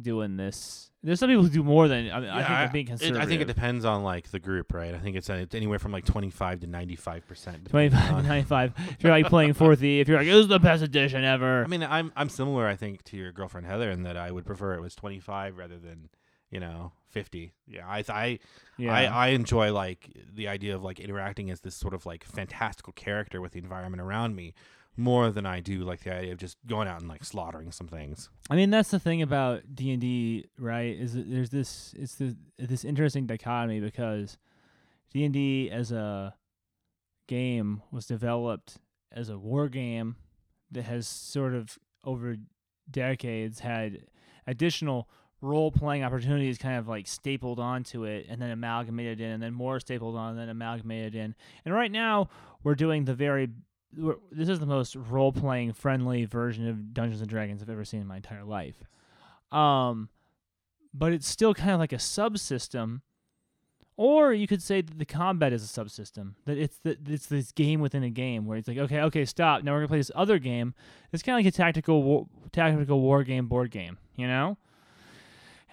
doing this. There's some people who do more than. I, mean, I Yeah, think they're being it- conservative. I think it depends on like the group, right? I think it's, uh, it's anywhere from like 25 to 95 percent. 25 to 95. If you're like playing 4th if you're like, this is the best edition ever. I mean, I'm I'm similar, I think, to your girlfriend Heather in that I would prefer it was 25 rather than you know 50. Yeah, I I yeah. I, I enjoy like the idea of like interacting as this sort of like fantastical character with the environment around me more than I do like the idea of just going out and like slaughtering some things. I mean, that's the thing about D and D, right? Is there's this it's the this interesting dichotomy because D and D as a game was developed as a war game that has sort of over decades had additional role playing opportunities kind of like stapled onto it and then amalgamated in and then more stapled on and then amalgamated in. And right now we're doing the very this is the most role playing friendly version of Dungeons and Dragons I've ever seen in my entire life. Um, but it's still kind of like a subsystem, or you could say that the combat is a subsystem. That it's the, it's this game within a game where it's like, okay, okay, stop. Now we're gonna play this other game. It's kind of like a tactical tactical war game board game, you know.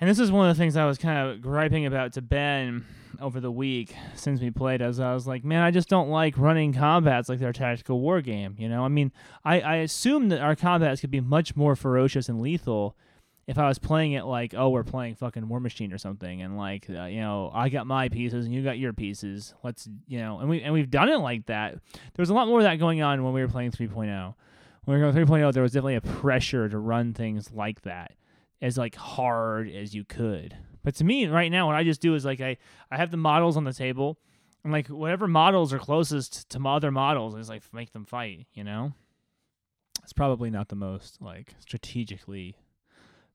And this is one of the things I was kind of griping about to Ben over the week since we played as I was like, man, I just don't like running combats like they're a tactical war game. You know, I mean, I, I assume that our combats could be much more ferocious and lethal if I was playing it like, oh, we're playing fucking War Machine or something, and like, uh, you know, I got my pieces and you got your pieces. Let's, you know, and we and we've done it like that. There was a lot more of that going on when we were playing 3.0. When we were going 3.0, there was definitely a pressure to run things like that as like hard as you could. But to me, right now, what I just do is like I I have the models on the table, and like whatever models are closest to my other models is like make them fight. You know, it's probably not the most like strategically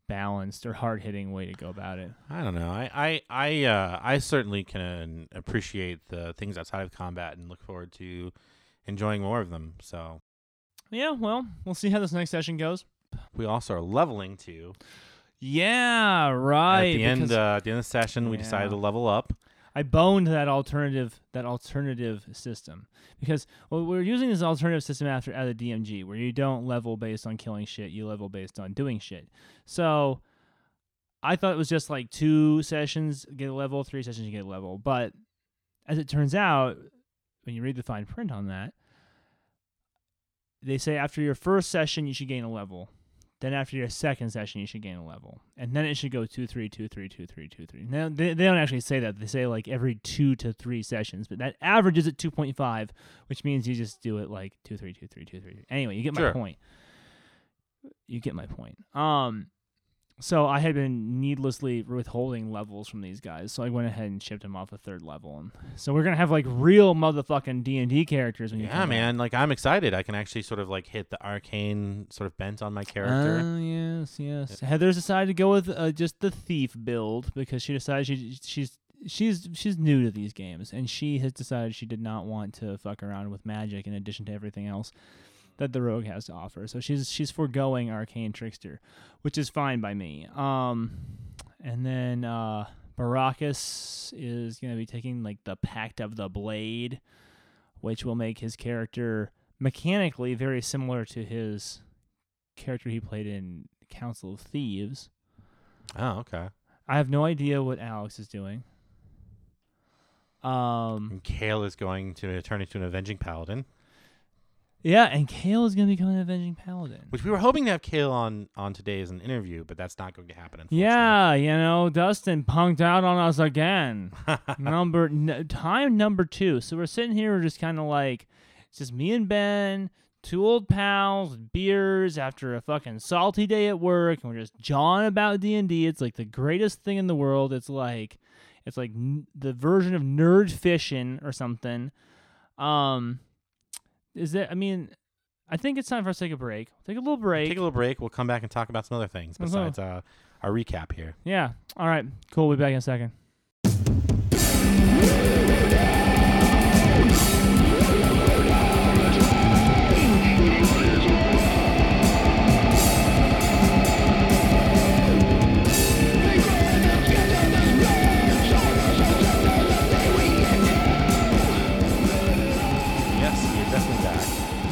balanced or hard hitting way to go about it. I don't know. I I I, uh, I certainly can appreciate the things outside of combat and look forward to enjoying more of them. So Yeah, well, we'll see how this next session goes. we also are leveling too. Yeah, right. at the end, uh, at the end of the session, we decided to level up. I boned that alternative that alternative system because well, we're using this alternative system after out of DMG where you don't level based on killing shit, you level based on doing shit. So I thought it was just like two sessions get a level, three sessions you get a level, but as it turns out, when you read the fine print on that, they say after your first session you should gain a level. Then after your second session, you should gain a level, and then it should go two three two three two three two three. Now they, they don't actually say that; they say like every two to three sessions, but that averages at two point five, which means you just do it like two three two three two three. Anyway, you get my Sure. point. You get my point. Um, so I had been needlessly withholding levels from these guys, so I went ahead and shipped them off a third level. And so we're gonna have like real motherfucking D and D characters when you Yeah, man. Like I'm excited. I can actually sort of like hit the arcane sort of bent on my character. Oh yes, yes. Heather's decided to go with uh, just the thief build because she decided she she's she's she's new to these games and she has decided she did not want to fuck around with magic in addition to everything else that the rogue has to offer. So she's she's foregoing arcane trickster, which is fine by me. Um, and then uh, Baracus is gonna be taking like the Pact of the Blade, which will make his character mechanically very similar to his character he played in Council of Thieves. oh, okay. I have no idea what Alex is doing. Um, And Kale is going to turn into an avenging paladin, yeah, and Kale is gonna become an avenging paladin. which we were hoping to have Kale on on today as an interview, but that's not going to happen. Yeah, you know, Dustin punked out on us again. number n- time number two. So we're sitting here, we're just kind of like, it's just me and Ben, two old pals, beers after a fucking salty day at work, and we're just jawing about D and D. It's like the greatest thing in the world. It's like, it's like n- the version of nerd fishing or something. Um, is there? I mean, I think it's time for us to take a break. Take a little break. Take a little break. We'll come back and talk about some other things Uh-huh. besides uh, our recap here. yeah. All right. Cool. We'll be back in a second.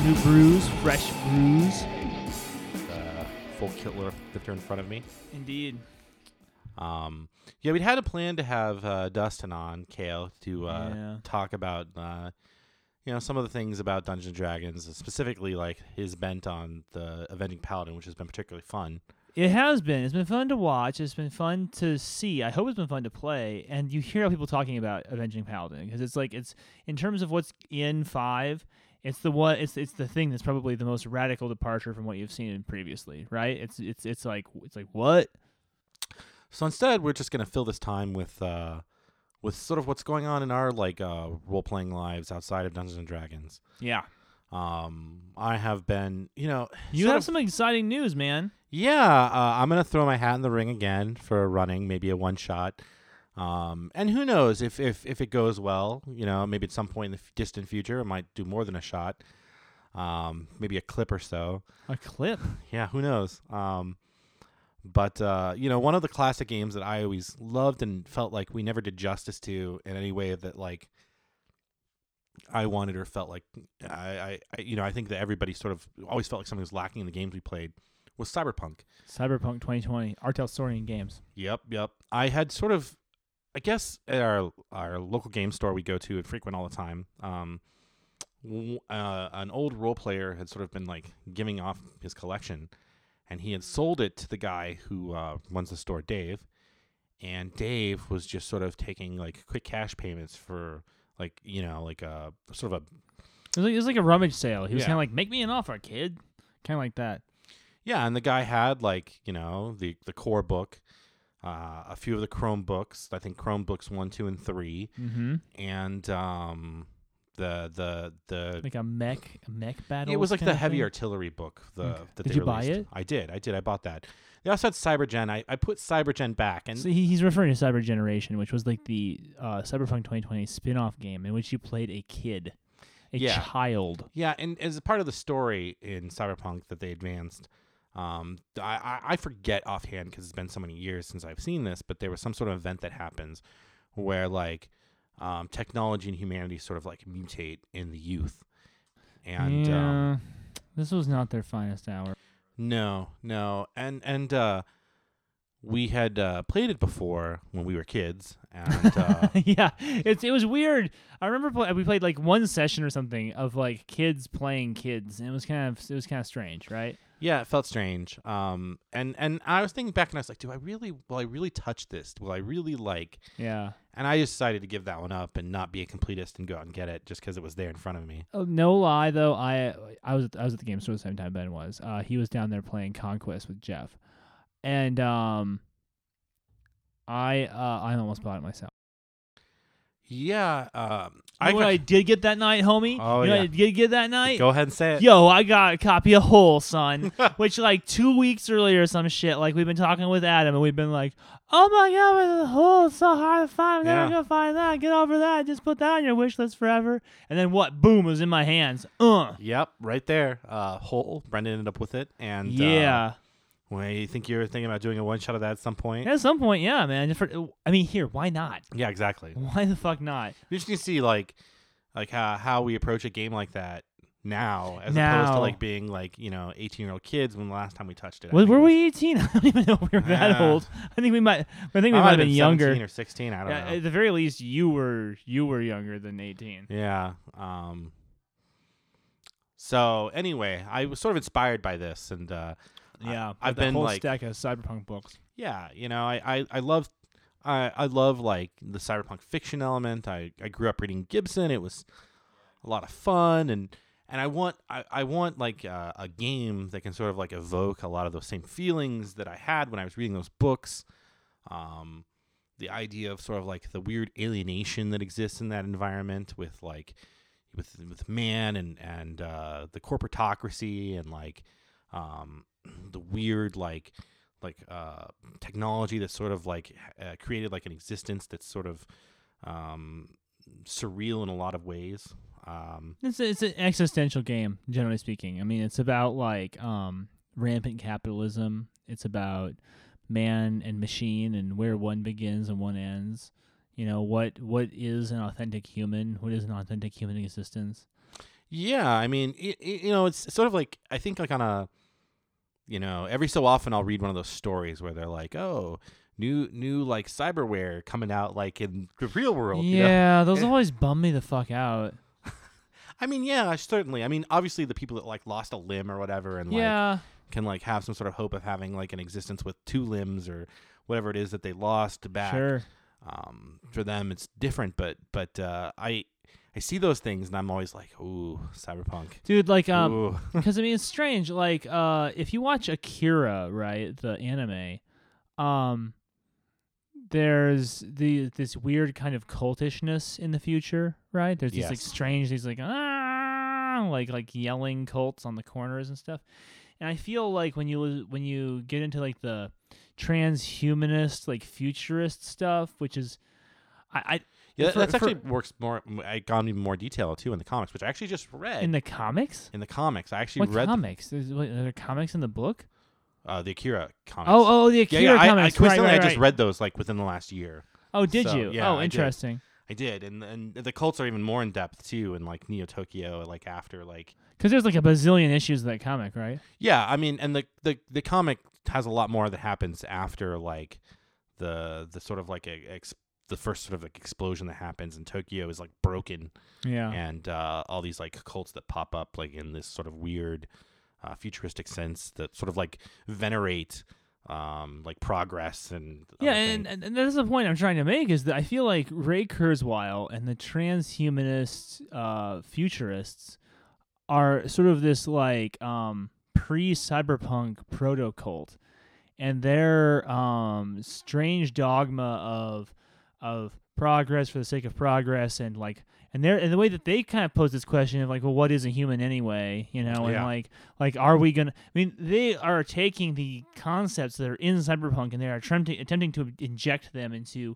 New brews, fresh brews. The full killer lifter in front of me. Indeed. Um, yeah, we'd had a plan to have uh, Dustin on Kale to uh, Yeah. talk about uh, you know some of the things about Dungeons and Dragons, specifically like his bent on the Avenging Paladin, which has been particularly fun. It has been. It's been fun to watch. It's been fun to see. I hope it's been fun to play. And you hear people talking about Avenging Paladin because it's like it's in terms of what's in five. It's the what it's it's the thing that's probably the most radical departure from what you've seen previously, right? It's it's it's like it's like what? So instead, we're just gonna fill this time with uh, with sort of what's going on in our like uh, role playing lives outside of Dungeons and Dragons. Yeah, Um, I have been, you know, you have of- some exciting news, man. Yeah, uh, I'm gonna throw my hat in the ring again for running, maybe a one shot. Um, and who knows if, if if it goes well, you know, maybe at some point in the f- distant future, I might do more than a shot. Um, maybe a clip or so. A clip. Yeah, who knows? Um, but uh, you know, one of the classic games that I always loved and felt like we never did justice to in any way that like I wanted or felt like I, I, you know, I think that everybody sort of always felt like something was lacking in the games we played was Cyberpunk. Cyberpunk 2020. R. Talsorian Games. Yep, yep. I had sort of, I guess, at our our local game store we go to and frequent all the time. Um, w- uh, an old role player had sort of been like giving off his collection, and he had sold it to the guy who uh, runs the store, Dave. And Dave was just sort of taking like quick cash payments for like you know like a sort of a It was like, it was like a rummage sale. He was Yeah. kind of like, make me an offer, kid. Kind of like that. Yeah, and the guy had like you know the the core book, uh, a few of the Chromebooks. I think Chromebooks one, two, and three, Mm-hmm. and um, the the the Like a mech, a mech battle. it was like the heavy thing? artillery book. The Okay. that Did they you buy released. it? I did. I did. I bought that. They also had Cybergen. I, I put Cybergen back, and So he, he's referring to Cyber Generation, which was like the uh, Cyberpunk 2020 spin-off game in which you played a kid, a Yeah. child. Yeah, and as a part of the story in Cyberpunk that they advanced, um, I, I, forget offhand because it's been so many years since I've seen this, but there was some sort of event that happens where like um, technology and humanity sort of like mutate in the youth. And yeah, um, this was not their finest hour. no, no, and and uh, we had uh, played it before when we were kids, and uh, yeah, it's it was weird. I remember play, we played like one session or something of like kids playing kids, and it was kind of it was kind of strange, right? Yeah, it felt strange. Um, and and I was thinking back, and I was like, do I really? Will I really touch this? Will I really like? Yeah. And I just decided to give that one up and not be a completist and go out and get it just because it was there in front of me. Oh, no lie though, I I was I was at the game store the same time Ben was. Uh, he was down there playing Conquest with Jeff, and um, I uh I almost bought it myself. Yeah. Um, You know what got- I did get that night, homie? Oh, you know what yeah. I did get that night? go ahead and say it. Yo, I got a copy of Hole, son. which like two weeks earlier, or some shit. Like we've been talking with Adam, and we've been like, "Oh my god, the Hole is so hard to find. I'm never Yeah. gonna find that. Get over that. Just put that on your wish list forever." And then what? Boom! It was in my hands. Uh. Yep, right there. Uh, whole. Brendan ended up with it, and Yeah. Well, you think you're thinking about doing a one shot of that at some point? At some point, yeah, man. For, I mean, here, why not? Yeah, exactly. Why the fuck not? You just need to see like, like how how we approach a game like that now, as opposed to like being like you know 18 year old kids when the last time we touched it. Think were we 18? I don't even know if we were that old. I think we might. I think we I might have been 17 younger. or 16. I don't Yeah, know. at the very least, you were you were younger than 18. Yeah. Um. So anyway, I was sort of inspired by this, and uh, Yeah, I've been, whole like- stack of cyberpunk books. yeah, you know, I I, I love. I, I love like the cyberpunk fiction element. I, I grew up reading Gibson. It was a lot of fun and and I want I, I want like uh, a game that can sort of like evoke a lot of those same feelings that I had when I was reading those books. Um, the idea of sort of like the weird alienation that exists in that environment with like with with man and and uh, the corporatocracy and like um, the weird like like uh, technology that's sort of like uh, created like an existence that's sort of um, surreal in a lot of ways. Um, It's a, it's an existential game, generally speaking. I mean, it's about like um, rampant capitalism. It's about man and machine and where one begins and one ends. You know what what is an authentic human? What is an authentic human existence? Yeah, I mean, it, it, you know, it's sort of like I think like on a, you know, every so often I'll read one of those stories where they're like, oh, new new like cyberware coming out like in the real world. you know? yeah, those Eh. always bum me the fuck out. I mean, yeah, certainly. I mean, obviously the people that like lost a limb or whatever and like yeah, can like have some sort of hope of having like an existence with two limbs or whatever it is that they lost back. sure. Um, for them it's different, but but uh, I I see those things and I'm always like, ooh, cyberpunk. Dude, like um because I mean it's strange. Like uh, if you watch Akira, right, the anime, um, there's the this weird kind of cultishness in the future, right? There's these like strange, these like ah, like like yelling cults on the corners and stuff. And I feel like when you when you get into like the transhumanist, like futurist stuff, which is, I, I Yeah, For- that's for- actually works more. I gone even more detail too in the comics, which I actually just read in the comics. in the comics. I actually What read comics? There's, what, are there comics in the book? uh, the Akira comics. Oh, oh, the yeah, Akira yeah. I, I comics. right, coincidentally right, I just read those like within the last year. Oh, did So, you? yeah, oh, I did. interesting. I did, and and the cults are even more in depth too, in like Neo Tokyo, like after like Because there's like a bazillion issues of that comic, right? yeah. I mean, and the the the comic has a lot more that happens after like the the sort of like a, ex, the first sort of like explosion that happens in Tokyo is like broken. Yeah. and uh, all these like cults that pop up like in this sort of weird uh, futuristic sense that sort of like venerate um, like progress and Yeah, and, and and that's the point I'm trying to make is that I feel like Ray Kurzweil and the transhumanist uh, futurists are sort of this like um, pre-cyberpunk proto cult, and their um, strange dogma of of progress for the sake of progress and like and they're and the way that they kind of pose this question of like well what is a human anyway you know and Yeah. like like are we gonna i mean they are taking the concepts that are in cyberpunk and they are attempting attempting to inject them into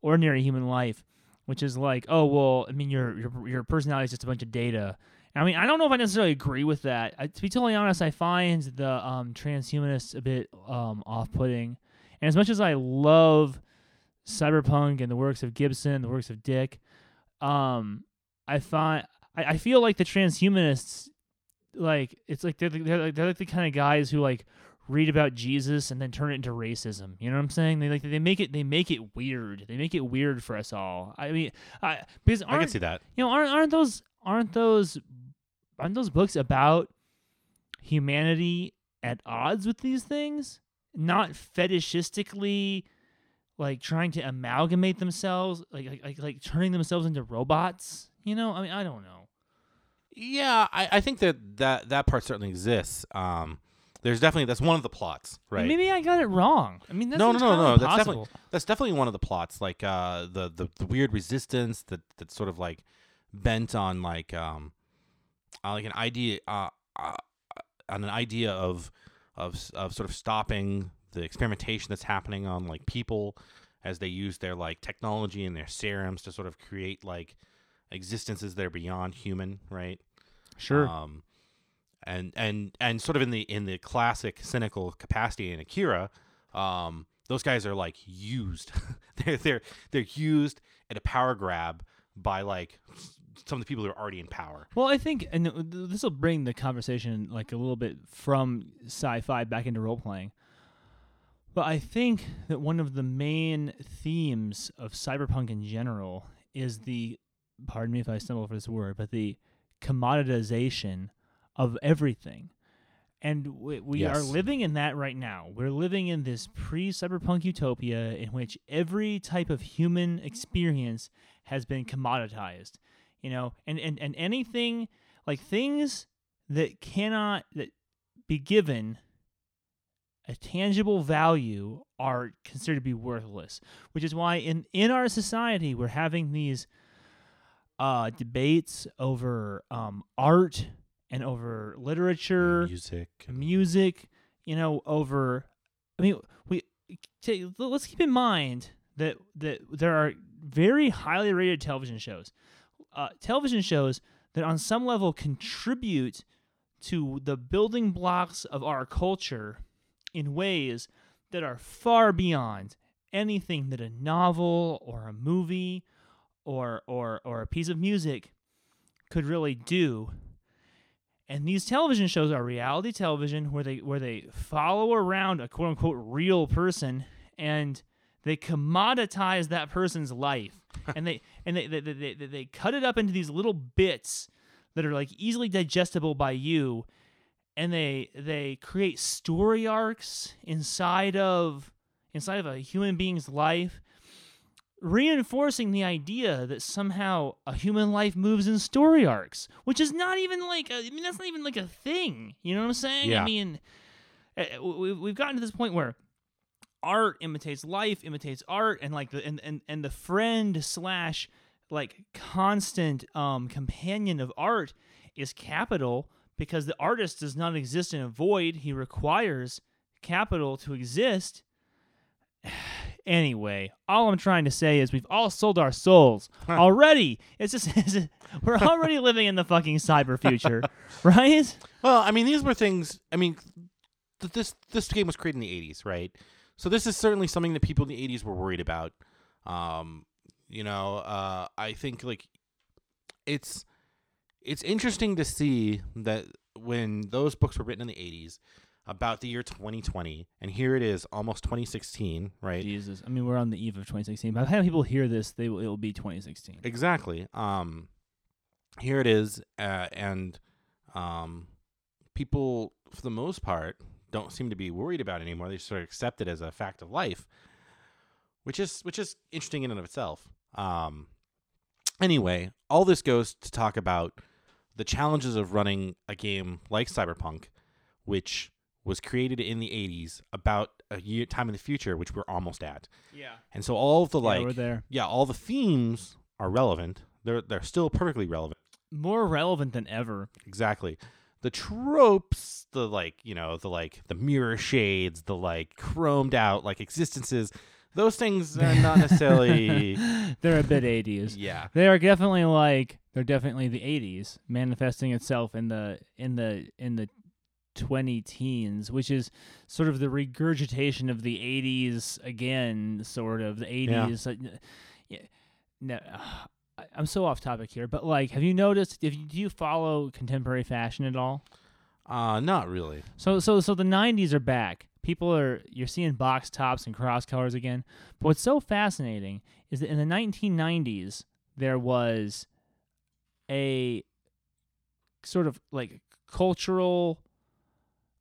ordinary human life which is like oh well i mean your your, your personality is just a bunch of data I mean, I don't know if I necessarily agree with that. I, to be totally honest, I find the um, transhumanists a bit um, off-putting. And as much as I love cyberpunk and the works of Gibson, the works of Dick, um, I find I, I feel like the transhumanists, like it's like they're they're like, they're like the kind of guys who like read about Jesus and then turn it into racism. You know what I'm saying? They like they make it they make it weird. They make it weird for us all. I mean, I because I can see that. you know aren't aren't those aren't those aren't those books about humanity at odds with these things, not fetishistically like trying to amalgamate themselves, like like like, like turning themselves into robots. You know, I mean, I don't know. Yeah, I, I think that, that that part certainly exists. Um, there's definitely that's one of the plots, right? Maybe I got it wrong. I mean, that's no, no, no, no. That's definitely that's definitely one of the plots. Like uh, the, the the weird resistance that that's sort of like bent on like um, uh, like an idea uh, uh, on an idea of of of sort of stopping the experimentation that's happening on like people as they use their like technology and their serums to sort of create like existences that are beyond human, right? Sure. Um, and and and sort of in the in the classic cynical capacity in Akira, um, those guys are like used. they're they're they're used at a power grab by like some of the people who are already in power. Well, I think, and this will bring the conversation like a little bit from sci-fi back into role playing. But I think that one of the main themes of cyberpunk in general is the, pardon me if I stumble over this word, but the commoditization of everything. And we, we are living in that right now. We're living in this pre cyberpunk utopia in which every type of human experience has been commoditized you know and and, and anything like things that cannot that be given a tangible value are considered to be worthless which is why in in our society we're having these uh debates over um art and over literature Music. music, you know, over. I mean, we let's keep in mind that that there are very highly rated television shows, uh, television shows that on some level contribute to the building blocks of our culture in ways that are far beyond anything that a novel or a movie or or or a piece of music could really do. And these television shows are reality television where they where they follow around a quote unquote real person and they commoditize that person's life. And they and they they, they, they they cut it up into these little bits that are like easily digestible by you and they they create story arcs inside of inside of a human being's life reinforcing the idea that somehow a human life moves in story arcs, which is not even like a, I mean that's not even like a thing. You know what I'm saying? Yeah. I mean, eh, we- we've gotten to this point where art imitates life, imitates art, and like the and and, and the friend slash like constant um companion of art is capital because the artist does not exist in a void. He requires capital to exist. Anyway, all I'm trying to say is we've all sold our souls Huh. already. It's just, it's we're already living in the fucking cyber future, right? Well, I mean, these were things. I mean, th- this this game was created in the '80s, right? So this is certainly something that people in the '80s were worried about. Um, you know, uh, I think like it's it's interesting to see that when those books were written in the '80s about the year 2020, and here it is, almost 2016, right? Jesus, I mean, we're on the eve of 2016. By the time people hear this, they will, it will be 2016. Exactly. Um, here it is, uh, and um, people, for the most part, don't seem to be worried about it anymore. They sort of accept it as a fact of life, which is which is interesting in and of itself. Um, anyway, all this goes to talk about the challenges of running a game like Cyberpunk, which was created in the 80s about a year time in the future which we're almost at Yeah, and so all of the like we're there. yeah, all the themes are relevant. They're they're still perfectly relevant. More relevant than ever. Exactly. The tropes, the like, you know, the like the mirror shades, the like chromed out like existences, those things are not necessarily They're a bit 80s. Yeah. They are definitely like they're definitely the 80s manifesting itself in the in the in the 20 teens, which is sort of the regurgitation of the 80s again, sort of the 80s. like, yeah, no, I'm so off topic here, but like, have you noticed? If you, do you follow contemporary fashion at all? Uh not really. So so so the 90s are back. People are you're seeing box tops and cross colors again. But what's so fascinating is that in the 1990s there was a sort of like cultural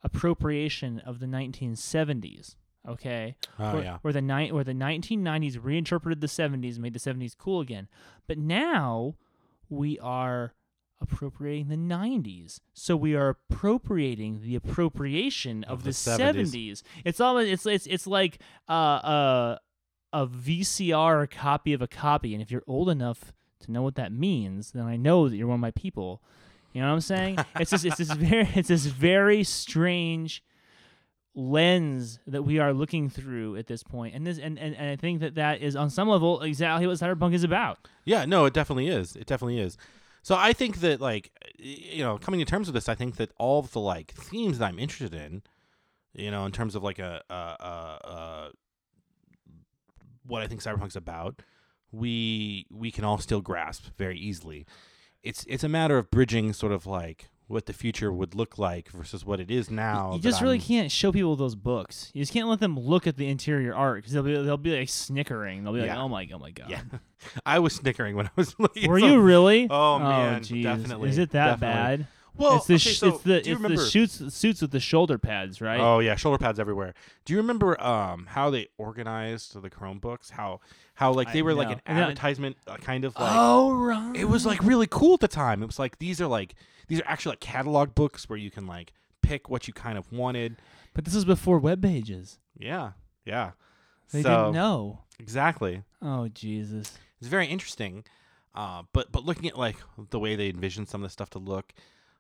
appropriation of the 1970s. Okay, Oh where, yeah. where the ni- where the 1990s reinterpreted the 70s, made the 70s cool again. But now we are appropriating the 90s. So we are appropriating the appropriation of, Of the, the 70s. 70s. It's all it's it's it's like uh, uh, a VCR copy of a copy. And if you're old enough to know what that means, then I know that you're one of my people. You know what I'm saying? it's just it's this very it's this very strange lens that we are looking through at this point and this and, and, and i think that that is on some level exactly what cyberpunk is about Yeah, no, it definitely is. It definitely is. So I think that like you know, coming to terms with this, I think that all of the like themes that I'm interested in, you know, in terms of like a uh uh, uh what I think cyberpunk's about, we we can all still grasp very easily. It's it's a matter of bridging sort of like what the future would look like versus what it is now. you just really I'm- can't show people those books you just can't let them look at the interior art because they'll be they'll be like snickering they'll be like oh my oh my god Yeah. I was snickering when I was looking. were you really oh, oh, man, jeez. definitely, is it that definitely. bad Well, it's the okay, sh- so it's the it's remember? the shoots suits with the shoulder pads right Oh yeah, shoulder pads everywhere. Do you remember um how they organized the Chromebooks? How how like they I were like know. an advertisement, uh, kind of like. oh right It was like really cool at the time. It was like these are like these are actually like catalog books where you can like pick what you kind of wanted. but this is before web pages Yeah, yeah. they so, didn't know exactly. oh jesus It's very interesting. Uh, but but looking at like the way they envisioned some of the stuff to look,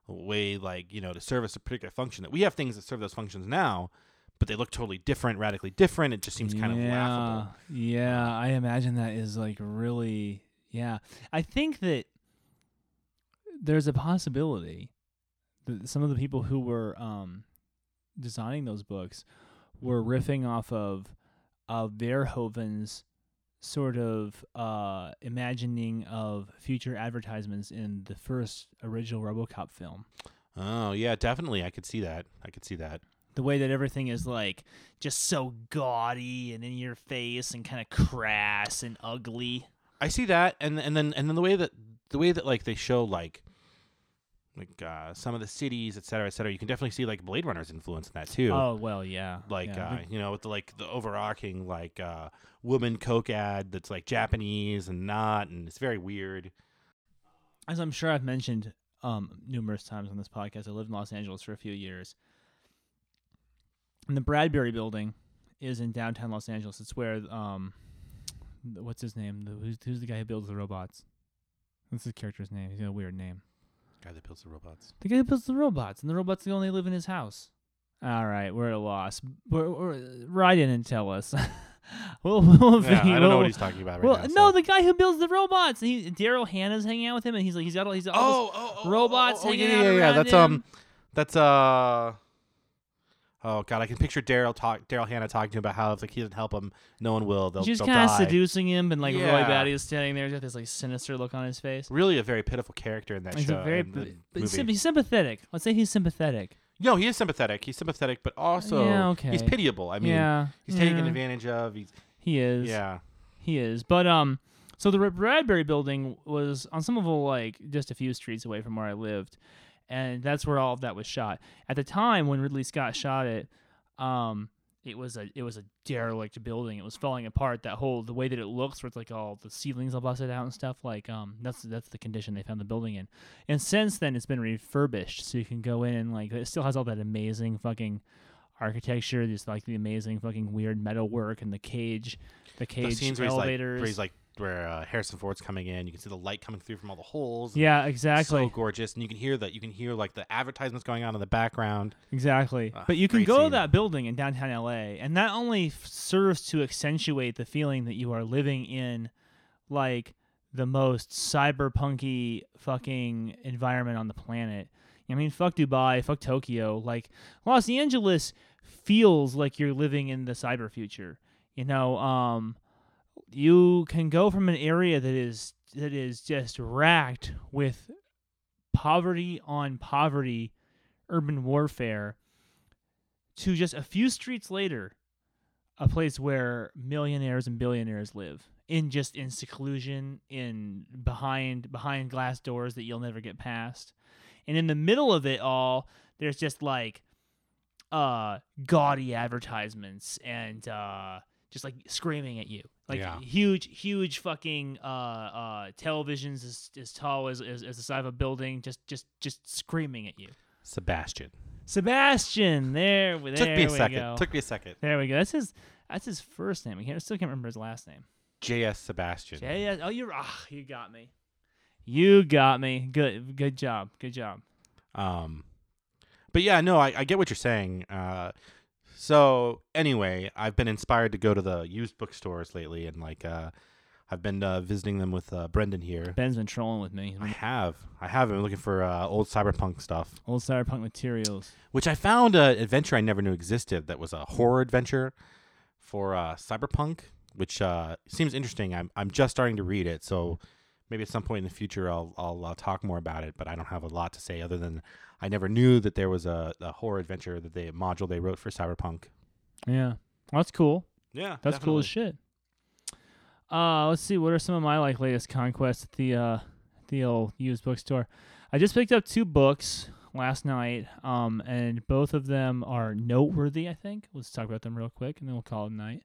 way like you know to service a particular function that we have things that serve those functions now, but they look totally different, radically different. It just seems kind of laughable. Yeah, I imagine that is like really yeah. I think that there's a possibility that some of the people who were um designing those books were riffing off of of Verhoeven's sort of uh imagining of future advertisements in the first original RoboCop film. Oh yeah, definitely. I could see that. I could see that. the way that everything is like just so gaudy and in your face and kind of crass and ugly. I see that, and and then and then the way that the way that like they show like like uh, some of the cities, et cetera, et cetera. You can definitely see like Blade Runner's influence in that too. Oh well, yeah. like yeah. uh, you know, with the like the overarching like uh, woman Coke ad that's like Japanese and not, and it's very weird. as I'm sure I've mentioned um, numerous times on this podcast, I lived in Los Angeles for a few years. And the Bradbury Building is in downtown Los Angeles. It's where um, what's his name? The, who's who's the guy who builds the robots? What's his character's name? He's got a weird name. Guy that builds the robots. The guy who builds the robots, and the robots only live in his house. All right, we're at a loss. We're, we're, write in and tell us. we'll, we'll Yeah, I don't know we'll- what he's talking about right well, now. no, so- the guy who builds the robots. He Daryl Hannah's hanging out with him, and he's like, he's got all, he's got all oh, oh, oh, robots oh, oh, hanging yeah, out yeah, yeah. around That's him. um, that's uh. Oh God, I can picture Daryl talk Daryl Hannah talking to him about how if like he doesn't help him, no one will. They'll, She's kind of seducing him, and like Roy Yeah. Batty is standing there, he's got this like sinister look on his face. Really, a very pitiful character in that He's show. a very, but he's, sym- sympathetic. Let's say he's sympathetic. No, he is sympathetic. He's sympathetic, but also Yeah, okay. he's pitiable. I mean, yeah, he's taken yeah, advantage of. He's He is. yeah. He is. But um so the Bradbury building was on some level like just a few streets away from where I lived. And that's where all of that was shot. At the time when Ridley Scott shot it, um it was a it was a derelict building. It was falling apart. That whole the way that it looks, where it's like all the ceilings all busted out and stuff. Like um, that's that's the condition they found the building in. And since then, it's been refurbished, so you can go in and like it still has all that amazing fucking architecture. Just like the amazing fucking weird metalwork and the cage, the cage The scenes where he's like, elevators. where he's like, where uh, Harrison Ford's coming in, you can see the light coming through from all the holes. yeah, exactly. So gorgeous, and you can hear that. You can hear like the advertisements going on in the background. Exactly. Ah, but you can go to that building in downtown LA, and that only f- serves to accentuate the feeling that you are living in like the most cyberpunky fucking environment on the planet. I mean, fuck Dubai, fuck Tokyo. Like Los Angeles feels like you're living in the cyber future. You know, um, you can go from an area that is that is just racked with poverty on poverty urban warfare to just a few streets later a place where millionaires and billionaires live in just in seclusion in behind behind glass doors that you'll never get past. And in the middle of it all there's just like uh gaudy advertisements and uh just like screaming at you like Yeah. huge huge fucking uh uh televisions as, as tall as, as as the side of a building just just just screaming at you Sebastian. sebastian there, we- there Took me a second. go Took me a second. there we go that's his that's his first name i still can't remember his last name J.F. Sebastian. yeah, yeah. oh you're ah, you got me you got me good good job good job Um, but yeah, no, I, I get what you're saying. Uh, so anyway, I've been inspired to go to the used bookstores lately, and like, uh, I've been uh, visiting them with uh, Brendan here. ben's been trolling with me I have, I have been looking for uh, old cyberpunk stuff, old cyberpunk materials which I found an adventure I never knew existed. That was a horror adventure for uh, cyberpunk, which uh, seems interesting. I'm I'm just starting to read it, so maybe at some point in the future I'll I'll uh, talk more about it. But I don't have a lot to say other than I never knew that there was a, a horror adventure that they module they wrote for cyberpunk. yeah well, that's cool Yeah, That's cool as shit. Uh, let's see. What are some of my like latest conquests at the uh, the old used bookstore? I just picked up two books last night, um, and both of them are noteworthy. I think. Let's talk about them real quick, and then we'll call it a night.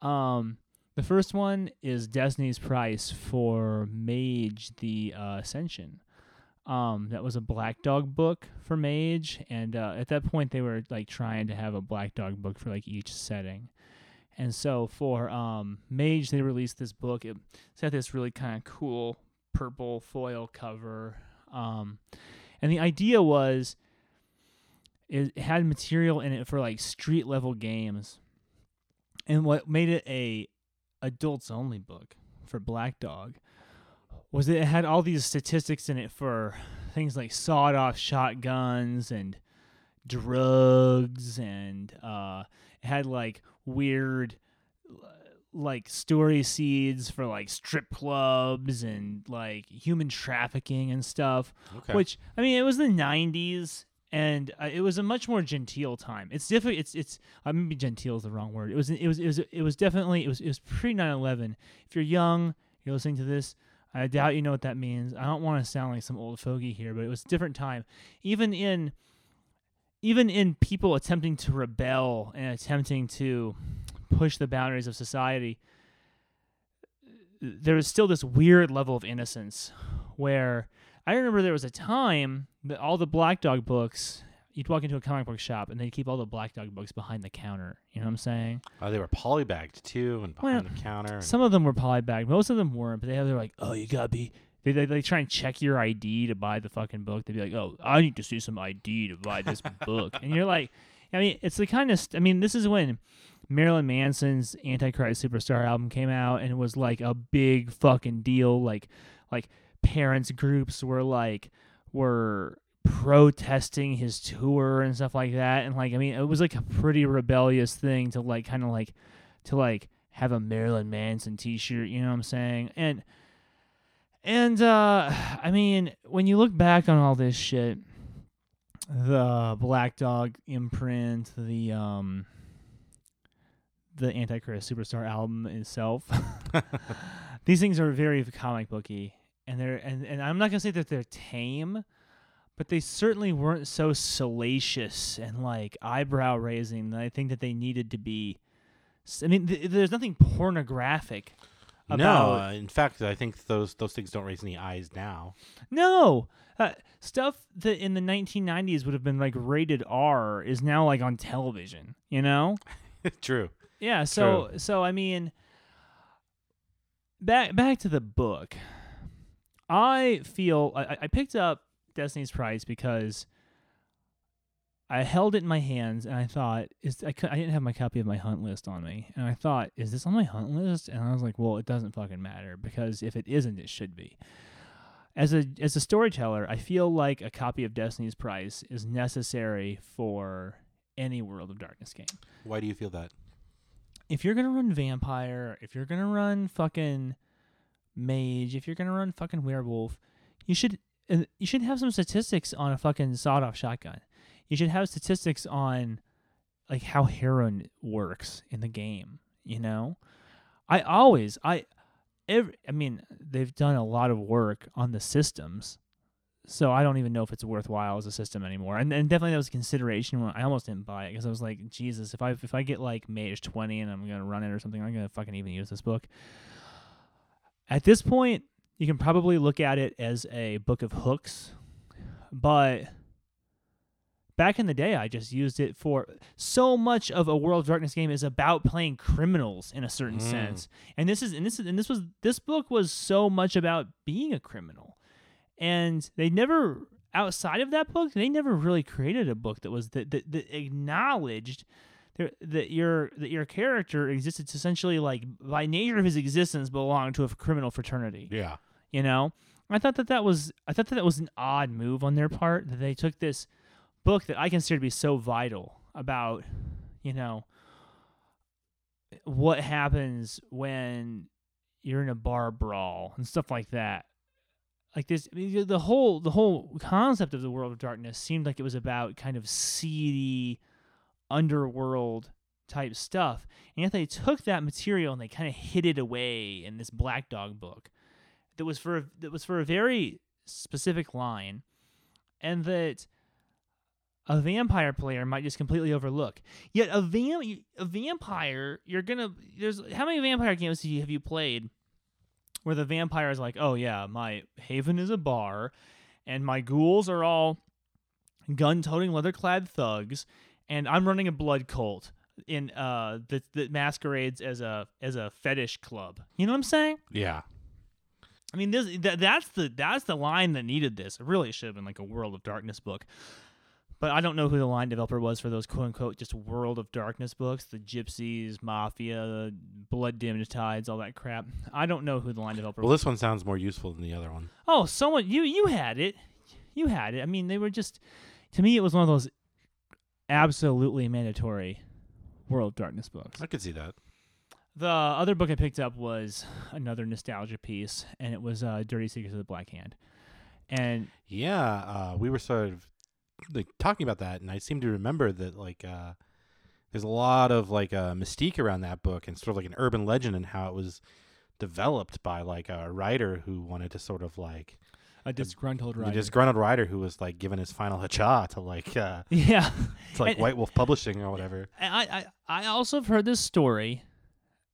Um, the first one is Destiny's Price for Mage: The uh, Ascension. Um, that was a Black Dog book for Mage, and uh, at that point they were like trying to have a Black Dog book for like each setting. And so for um, Mage, they released this book. It, it's got this really kind of cool purple foil cover. Um, and the idea was it had material in it for like street level games. And what made it a adults only book for Black Dog was it had all these statistics in it for things like sawed off shotguns and drugs and uh it had like weird like story seeds for like strip clubs and like human trafficking and stuff Okay. which i mean it was the 90s and uh, it was a much more genteel time. It's different it's it's i maybe genteel is the wrong word. It was it was it was it was definitely it was it was pre 9/11 if you're young you're listening to this i doubt you know what that means. I don't want to sound like some old fogey here but it was a different time. Even in even in people attempting to rebel and attempting to push the boundaries of society, there was still this weird level of innocence where I remember there was a time that all the Black Dog books, you'd walk into a comic book shop and they'd keep all the Black Dog books behind the counter. You know what I'm saying? oh, they were polybagged too, and behind Well, the counter. Some of them were polybagged, most of them weren't, but they they're like, oh, you gotta be. They, they, they try and check your ID to buy the fucking book. They'd be like, oh, I need to see some ID to buy this book. And you're like, I mean, it's the kind of, st- I mean, this is when Marilyn Manson's Antichrist Superstar album came out and it was like a big fucking deal. Like, like parents groups were like, were protesting his tour and stuff like that. And like, I mean, it was like a pretty rebellious thing to like, kind of like, to like have a Marilyn Manson t-shirt, you know what I'm saying? And, and uh I mean, when you look back on all this shit, the Black Dog imprint, the um the Antichrist Superstar album itself. These things are very comic booky and they're and, and I'm not gonna say that they're tame, but they certainly weren't so salacious and like eyebrow raising that I think that they needed to be I mean, th- there's nothing pornographic no, uh, in fact, I think those those things don't raise any eyes now. No. Uh, stuff that in the 1990s would have been like rated R is now like on television, you know? True. Yeah, so so I mean back back to the book. I feel I- I picked up Destiny's Price because I held it in my hands and I thought is I, I didn't have my copy of my hunt list on me. And I thought is this on my hunt list? And I was like well it doesn't fucking matter because if it isn't it should be. As a as a storyteller I feel like a copy of Destiny's Price is necessary for any World of Darkness game. Why do you feel that? if you're gonna run vampire, if you're gonna run fucking mage, if you're gonna run fucking werewolf, you should uh, you should have some statistics on a fucking sawed off shotgun. You should have statistics on like how heroin works in the game. You know, I always I every I mean they've done a lot of work on the systems so I don't even know if it's worthwhile as a system anymore. And, and definitely that was a consideration when I almost didn't buy it because I was like, Jesus, if I if I get like Mage twenty and I'm gonna run it or something, I'm gonna fucking even use this book. At this point, you can probably look at it as a book of hooks, but back in the day, I just used it for so much of a World of Darkness game is about playing criminals in a certain Mm. sense, and this is and this is and this was this book was so much about being a criminal, and they never outside of that book they never really created a book that was that that, that acknowledged that your that your character existed essentially like by nature of his existence belonged to a criminal fraternity Yeah. You know? I thought that that was i thought that that was an odd move on their part that they took this book that i consider to be so vital about you know what happens when you're in a bar brawl and stuff like that. Like this I mean, the whole the whole concept of the world of darkness seemed like it was about kind of seedy underworld type stuff. And yet they took that material and they kind of hid it away in this black dog book that was for a, that was for a very specific line and that a vampire player might just completely overlook. Yet a vam a vampire, you're gonna there's how many vampire games have you, played where the vampire is like, oh yeah, my haven is a bar, and my ghouls are all gun-toting, leather-clad thugs, and I'm running a blood cult in uh that that masquerades as a as a fetish club. You know what I'm saying? Yeah. I mean, this that, that's the that's the line that needed this. It really should have been like a World of Darkness book. But I don't know who the line developer was for those quote unquote just World of Darkness books, the Gypsies, Mafia, Blood Dimmed Tides, all that crap. I don't know who the line developer Well, was. this one sounds more useful than the other one. Oh, someone you you had it, you had it. I mean, they were just to me it was one of those absolutely mandatory World of Darkness books. I could see that. The other book I picked up was another nostalgia piece, and it was uh, Dirty Secrets of the Black Hand. And Yeah, uh, we were sort of like talking about that, and I seem to remember that like uh, there's a lot of like uh, mystique around that book, and sort of like an urban legend, and how it was developed by like a writer who wanted to sort of like a disgruntled writer. a disgruntled writer who was like given his final hacha to like uh, yeah, to like And- White Wolf Publishing or whatever. I, I I also have heard this story,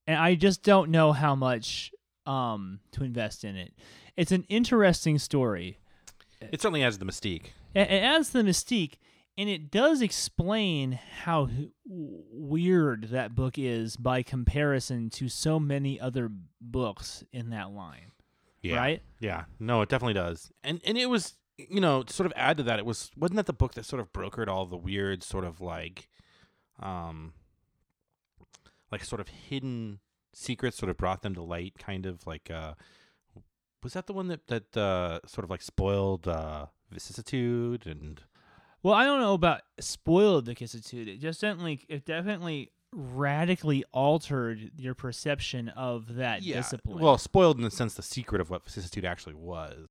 and I just don't know how much um to invest in it. It's an interesting story. It certainly adds the mystique. It, it adds the mystique, and it does explain how w- weird that book is by comparison to so many other books in that line. Yeah. Right? Yeah, no, it definitely does. And and it was, you know, to sort of add to that, it was wasn't that the book that sort of brokered all the weird sort of like, um, like sort of hidden secrets, sort of brought them to light, kind of like, uh, was that the one that that uh sort of like spoiled uh vicissitude and Well, I don't know about spoiled vicissitude. It just definitely, it definitely radically altered your perception of that discipline. Well, spoiled in the sense the secret of what vicissitude actually was.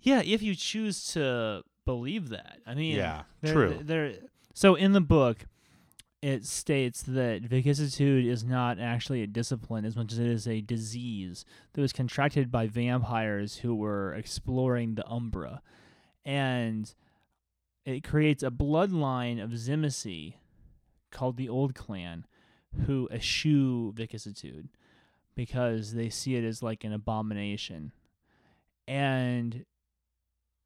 yeah, if you choose to believe that. I mean, Yeah, true. There, so in the book, it states that vicissitude is not actually a discipline as much as it is a disease that was contracted by vampires who were exploring the Umbra, and it creates a bloodline of Tzimisce called the Old Clan, who eschew vicissitude because they see it as like an abomination, and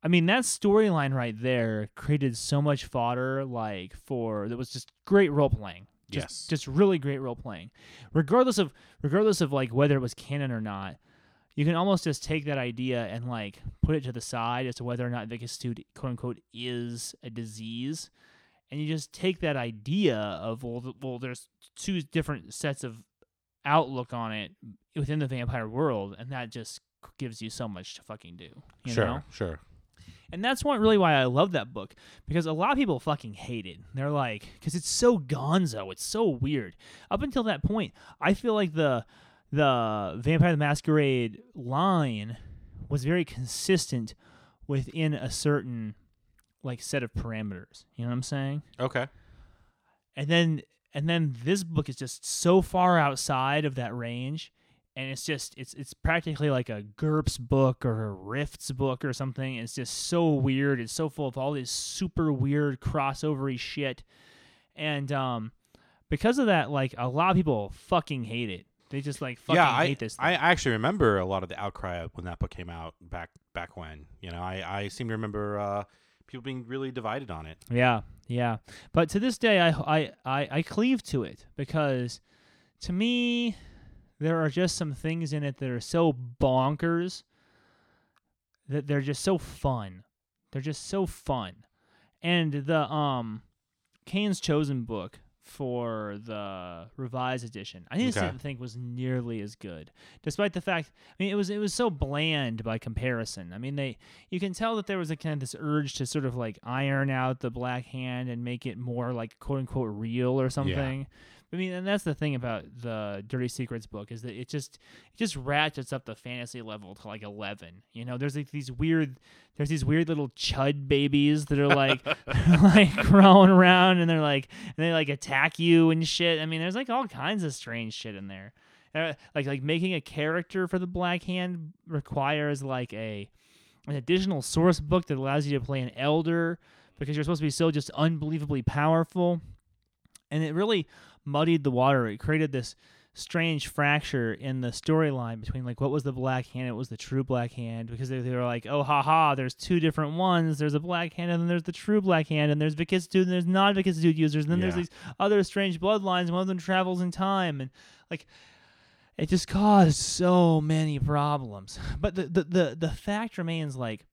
I mean that storyline right there created so much fodder like for that was just great role playing. Just, Yes. just really great role playing. Regardless of regardless of like whether it was canon or not, you can almost just take that idea and like put it to the side as to whether or not vicissitude quote unquote is a disease. And you just take that idea of well, well, there's two different sets of outlook on it within the vampire world, and that just gives you so much to fucking do. You sure, know? sure. And that's what really why I love that book because a lot of people fucking hate it. They're like, because it's so gonzo, it's so weird. Up until that point, I feel like the the Vampire the Masquerade line was very consistent within a certain like set of parameters. You know what I'm saying? Okay. and then and then this book is just so far outside of that range and it's just it's it's practically like a GURPS book or a Rifts book or something. It's just so weird. It's so full of all this super weird crossovery shit, and um, because of that, like a lot of people fucking hate it. They just like fucking yeah, I, hate this. Thing. I actually remember a lot of the outcry when that book came out back back when. You know, I, I seem to remember uh, people being really divided on it. Yeah, yeah. But to this day, I, I, I, I cleave to it because to me, there are just some things in it that are so bonkers that they're just so fun. They're just so fun. And the um Caine's Chosen book for the revised edition, I just Okay. didn't think was nearly as good. Despite the fact I mean it was it was so bland by comparison. I mean they you can tell that there was a kind of this urge to sort of like iron out the black hand and make it more like quote unquote real or something. I mean, and that's the thing about the Dirty Secrets book is that it just it just ratchets up the fantasy level to like eleven. You know, there's like these weird there's these weird little chud babies that are like like crawling around and they're like and they like attack you and shit. I mean, there's like all kinds of strange shit in there. Uh, like like making a character for the Black Hand requires like a an additional source book that allows you to play an elder because you're supposed to be so just unbelievably powerful. And it really muddied the water. It created this strange fracture in the storyline between like what was the black hand and what was the true black hand because they, they were like oh haha there's two different ones. There's a black hand and then there's the true black hand and there's vicissitude and there's not non vicissitude users and then there's these other strange bloodlines one of them travels in time and like it just caused so many problems. But the the the, the fact remains like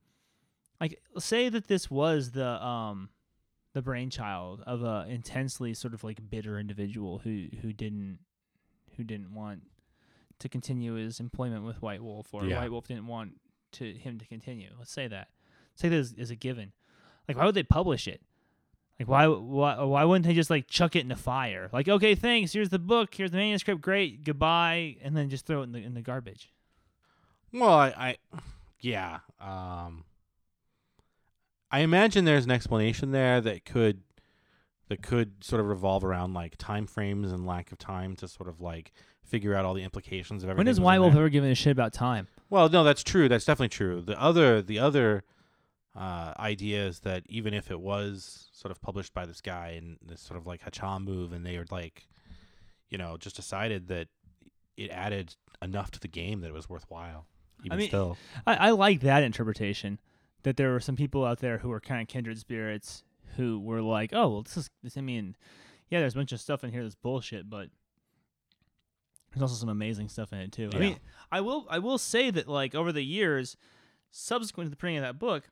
like say that this was the um the brainchild of a intensely sort of like bitter individual who who didn't who didn't want to continue his employment with White Wolf or Yeah. White Wolf didn't want to him to continue. Let's say that. Say this is a given. Like why would they publish it? Like why why why wouldn't they just like chuck it in the fire? Like okay, thanks. Here's the book. Here's the manuscript. Great. Goodbye. And then just throw it in the in the garbage. Well, I, I yeah. Um, I imagine there's an explanation there that could that could sort of revolve around like time frames and lack of time to sort of like figure out all the implications of everything. When has that was White in Wolf ever given a shit about time? Well, no, that's true. That's definitely true. The other the other uh, idea is that even if it was sort of published by this guy and this sort of like Hacham move, and they were like, you know, just decided that it added enough to the game that it was worthwhile. Even mean, still, I, I like that interpretation. That there were some people out there who were kind of kindred spirits who were like, "Oh, well, this is." This, I mean, yeah, there's a bunch of stuff in here that's bullshit, but there's also some amazing stuff in it too. I mean, I will I will say that like over the years, subsequent to the printing of that book,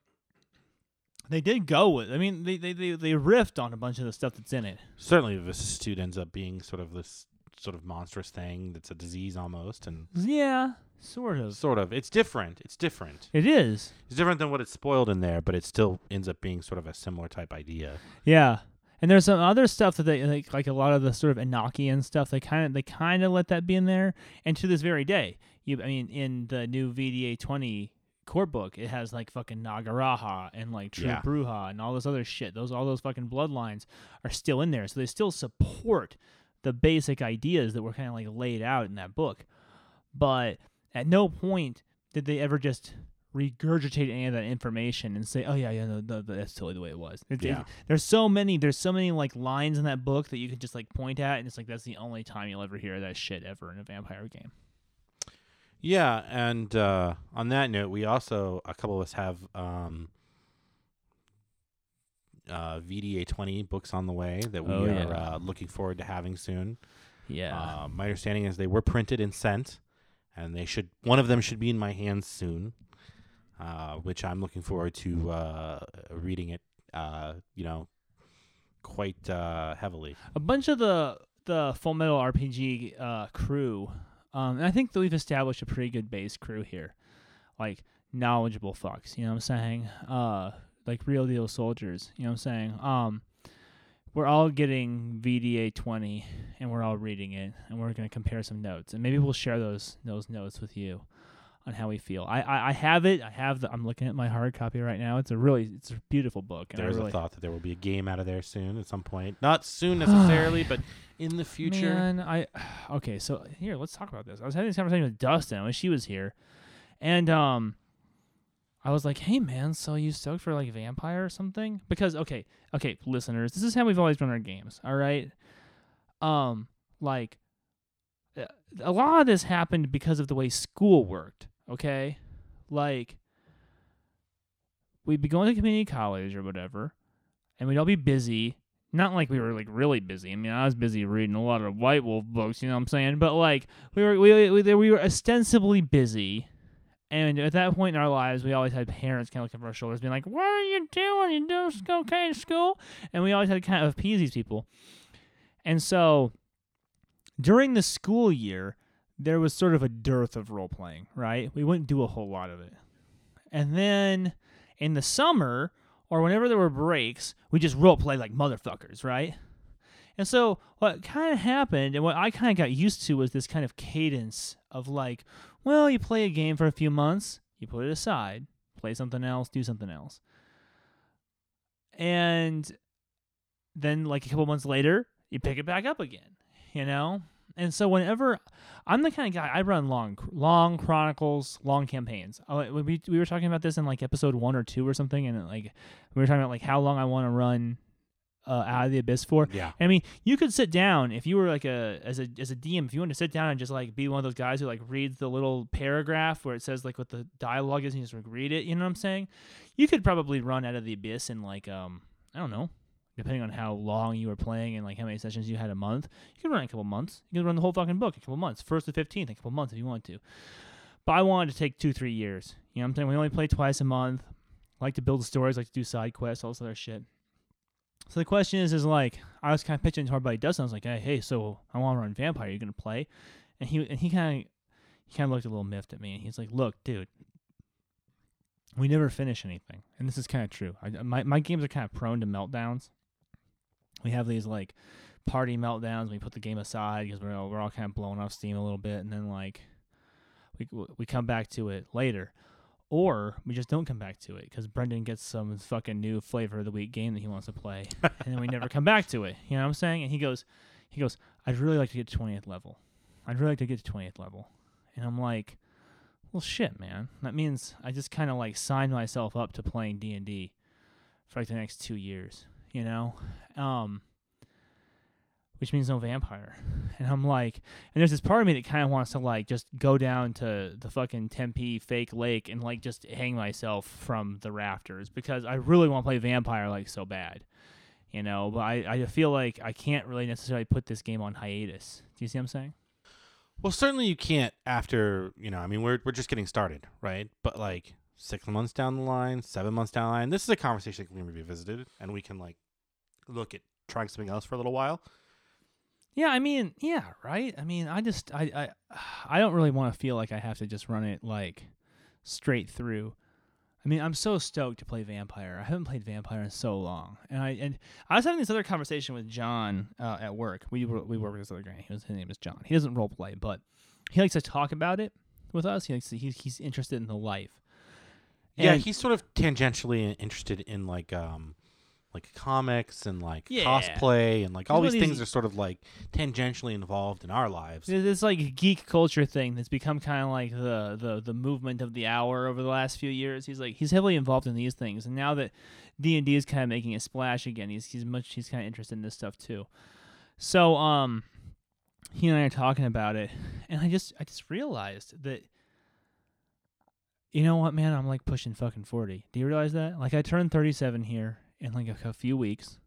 they did go with. I mean, they they they, they riffed on a bunch of the stuff that's in it. certainly the vicissitude ends up being sort of this sort of monstrous thing that's a disease almost, and Yeah, sort of. sort of it's different. It's different. It is. It's different than what it's spoiled in there, but it still ends up being sort of a similar type idea. Yeah. And there's some other stuff that they like, like a lot of the sort of Enochian stuff. They kind of they kind of let that be in there, and to this very day, you I mean, in the new VDA twenty core book, it has like fucking Nagaraja and like True Yeah. Brujah and all this other shit. Those all those fucking bloodlines are still in there, so they still support the basic ideas that were kind of like laid out in that book. But at no point did they ever just regurgitate any of that information and say, "Oh yeah, yeah, no, no, that's totally the way it was." It- it- Yeah. there's so many, there's so many like lines in that book that you could just like point at, and it's like that's the only time you'll ever hear that shit ever in a vampire game. Yeah, and uh, on that note, we also a couple of us have um, uh, VDA twenty books on the way that we Oh, are yeah. uh, looking forward to having soon. Yeah. Uh, my understanding is they were printed and sent, and they should one of them should be in my hands soon, uh, which I'm looking forward to uh, reading it. Uh, you know, quite uh, heavily. a bunch of the the Full Metal RPG uh, crew, um, and I think that we've established a pretty good base crew here, like knowledgeable fucks. You know what I'm saying? Uh, like real deal soldiers. You know what I'm saying? Um, we're all getting VDA 20, and we're all reading it, and we're gonna compare some notes, and maybe we'll share those those notes with you. on how we feel. I, I, I have it. I have the. I'm looking at my hard copy right now. It's a really it's a beautiful book. There's really, a thought that there will be a game out of there soon at some point. Not soon necessarily, but in the future. Man, I okay. So here, let's talk about this. I was having this conversation with Dustin when she was here, and um, I was like, "Hey, man, so you stoked for like Vampire or something?" Because okay, okay, listeners, this is how we've always run our games. All right, um, like uh, a lot of this happened because of the way school worked. Okay, like we'd be going to community college or whatever, and we'd all be busy not like we were like really busy. I mean, I was busy reading a lot of White Wolf books, you know what I'm saying? But like we were we we, we were ostensibly busy. And at that point in our lives, we always had parents kind of looking over our shoulders, being like, "What are you doing? You doing okay school?" And we always had to kind of appease these people. And so, during the school year, there was sort of a dearth of role playing. Right? We wouldn't do a whole lot of it. And then in the summer, or whenever there were breaks, we just role play like motherfuckers, right? And so what kind of happened and what I kind of got used to was this kind of cadence of like, well, you play a game for a few months, you put it aside, play something else, do something else. And then like a couple months later, you pick it back up again, you know? And so whenever I'm the kind of guy I run long, long chronicles, long campaigns. Uh, we we were talking about this in like episode one or two or something, and like we were talking about like how long I want to run uh, out of the abyss for. Yeah. I mean, you could sit down if you were like a as a as a DM, if you want to sit down and just like be one of those guys who like reads the little paragraph where it says like what the dialogue is and you just like read it. You know what I'm saying? You could probably run out of the abyss in like um I don't know depending on how long you were playing and like how many sessions you had a month, you could run a couple months. You could run the whole fucking book a couple months, first to fifteenth, a couple months if you want to. But I wanted to take two, three years. You know what I'm saying? We only play twice a month. like to build stories, like to do side quests, all this other shit. So the question is, is like I was kind of pitching to our buddy Dustin. I was like, hey, hey, so I want to run Vampire. You're you gonna play? And he and he kind of he kind of looked a little miffed at me, and he's like, look, dude, we never finish anything, and this is kind of true. I, uh, my my games are kind of prone to meltdowns we have these like party meltdowns. We put the game aside because we're all, we're all kind of blowing off steam a little bit, and then like we we come back to it later, or we just don't come back to it because Brendan gets some fucking new flavor of the week game that he wants to play, and then we never come back to it. You know what I'm saying? And he goes, he goes, I'd really like to get to 20th level. I'd really like to get to 20th level, and I'm like. Well, shit, man. That means I just kind of like signed myself up to playing D and D for like the next two years you know, um, which means no vampire. And I'm like, and there's this part of me that kind of wants to like just go down to the fucking Tempe fake lake and like just hang myself from the rafters because I really want to play vampire like so bad, you know. But I I feel like I can't really necessarily put this game on hiatus. Do you see what I'm saying? Well, certainly you can't after, you know, I mean, we're, we're just getting started, right? But like six months down the line, seven months down the line, this is a conversation that can be revisited and we can like look at trying something else for a little while. Yeah, I mean, yeah, right. I mean, I just, I, I, I don't really want to feel like I have to just run it like straight through. I mean, I'm so stoked to play Vampire. I haven't played Vampire in so long, and I and I was having this other conversation with John uh, at work. We we work with this other guy. His name is John. He doesn't role play, but he likes to talk about it with us. He likes to, he's he's interested in the life. yeah, he's sort of tangentially interested in like um like comics and like Yeah. cosplay and like all these these- things are sort of like tangentially involved in our lives. This like geek culture thing that's become kind of like the, the the movement of the hour over the last few years. He's like he's heavily involved in these things, and now that D and D is kind of making a splash again, he's he's much he's kind of interested in this stuff too. So um, he and I are talking about it, and I just I just realized that. You know what, man? I'm like pushing fucking forty. Do you realize that? Like I turned thirty-seven here in like a, a few weeks,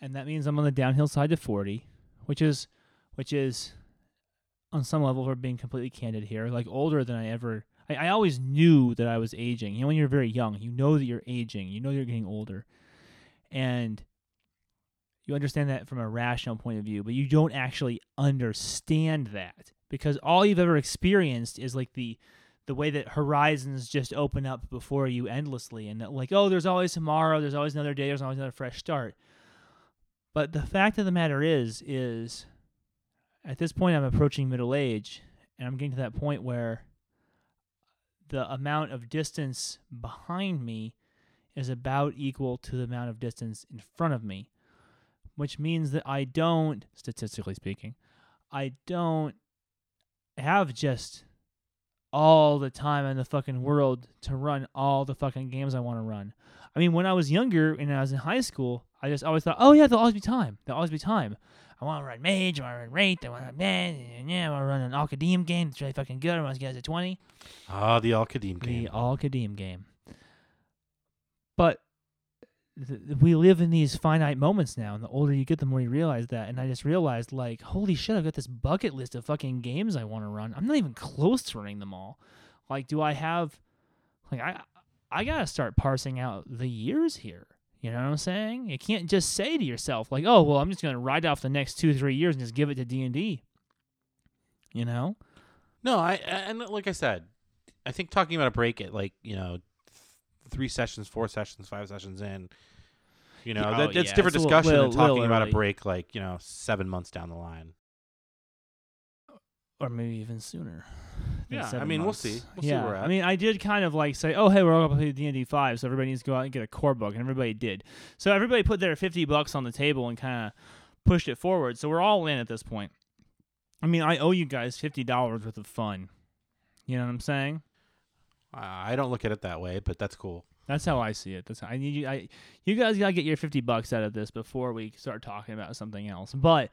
and that means I'm on the downhill side to forty, which is which is on some level we're being completely candid here like older than i ever I, I always knew that i was aging. You know when you're very young you know that you're aging. You know you're getting older. And you understand that from a rational point of view but you don't actually understand that because all you've ever experienced is like the the way that horizons just open up before you endlessly and that like oh there's always tomorrow there's always another day there's always another fresh start. But the fact of the matter is is at this point I'm approaching middle age and I'm getting to that point where the amount of distance behind me is about equal to the amount of distance in front of me, which means that I don't, statistically speaking, I don't have just all the time in the fucking world to run all the fucking games I want to run. I mean, when I was younger and I was in high school, I just always thought, oh yeah, there'll always be time. There'll always be time. I want to run Mage, I want to run Wraith, I want to run Man, yeah, I want to run an Al-Qadim game that's really fucking good. I want to get to 20. Ah, the Al Qadim game. The Al-Qadim game. But we live in these finite moments now, and the older you get, the more you realize that. And I just realized, like, holy shit, I've got this bucket list of fucking games I want to run. I'm not even close to running them all. Like, do I have, like, I, I gotta start parsing out the years here. You know what I'm saying? You can't just say to yourself, like, oh, well, I'm just gonna ride off the next two, three years and just give it to D and D. You know? No, I and like I said, I think talking about a break at like you know, three sessions, four sessions, five sessions in, you know, Yeah, that, oh, that's yeah, different it's a little- discussion little- than talking little about a break like you know seven months down the line. or maybe even sooner. Yeah, I seven mean, we'll see. We'll see yeah, where we're I mean, I did kind of like say, "Oh, hey, we're all gonna play D and D five, so everybody needs to go out and get a core book," and everybody did. So everybody put their fifty bucks on the table and kind of pushed it forward. So we're all in at this point. I mean, I owe you guys fifty dollars worth of fun. You know what I'm saying? I don't look at it that way, but that's cool. That's how I see it. That's how I need you. I you guys gotta get your fifty bucks out of this before we start talking about something else. But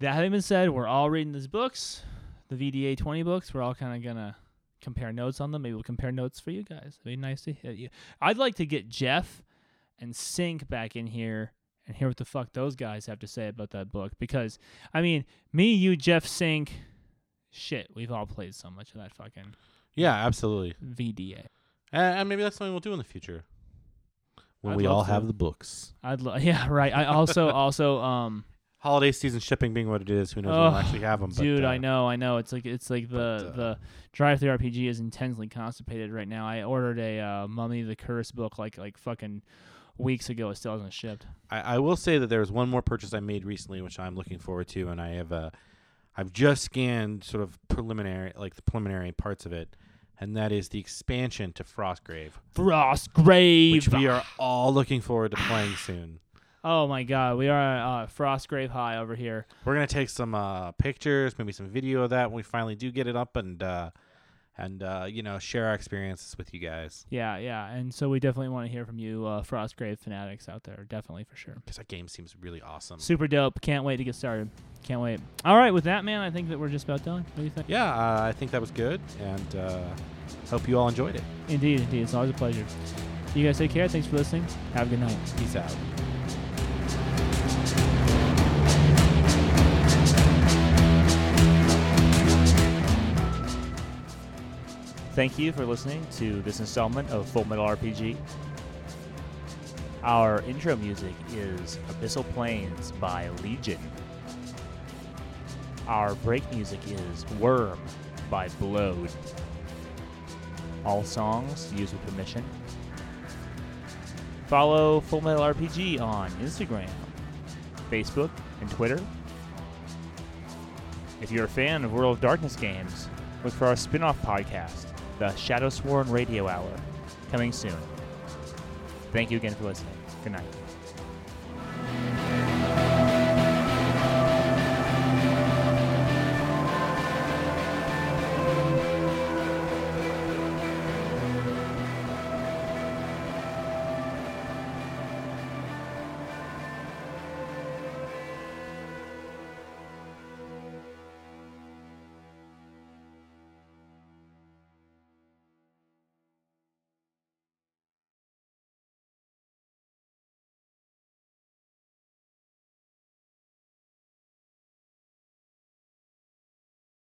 that having been said, we're all reading these books, the VDA twenty books. We're all kind of gonna compare notes on them. Maybe we'll compare notes for you guys. It'd be nice to hear you. I'd like to get Jeff and Sync back in here and hear what the fuck those guys have to say about that book because I mean, me, you, Jeff, Sync, shit, we've all played so much of that fucking Yeah, absolutely. VDA. And, and maybe that's something we'll do in the future when I'd we all to. have the books. I'd lo- yeah, right. I also also um Holiday season shipping being what it is, who knows when we'll Oh, actually have them. dude, uh, I know, I know. It's like it's like the but, uh, the DriveThruRPG is intensely constipated right now. I ordered a uh, Mummy the Curse book like like fucking weeks ago. It still hasn't shipped. I, I will say that there was one more purchase I made recently, which I'm looking forward to, and I have uh, I've just scanned sort of preliminary, like the preliminary parts of it, and that is the expansion to Frostgrave, Frostgrave. which we are all looking forward to playing soon. Oh my god, we are uh, Frostgrave High over here. We're gonna take some uh, pictures, maybe some video of that when we finally do get it up, and uh, and uh, you know share our experiences with you guys Yeah, yeah. And so we definitely want to hear from you, uh, Frostgrave fanatics out there. Definitely for sure. because that game seems really awesome. Super dope. Can't wait to get started. Can't wait. All right, with that, man, I think that we're just about done. What do you think? Yeah, uh, I think that was good, and uh, hope you all enjoyed it. Indeed, indeed. It's always a pleasure. You guys take care. Thanks for listening. Have a good night. Peace out. Thank you for listening to this installment of Full Metal RPG. Our intro music is Abyssal Plains by Legion. Our break music is Worm by Blowed. All songs used with permission. Follow Full Metal RPG on Instagram, Facebook, and Twitter. If you're a fan of World of Darkness games, look for our spin off podcast, the Shadow Sworn Radio Hour, coming soon. Thank you again for listening. Good night.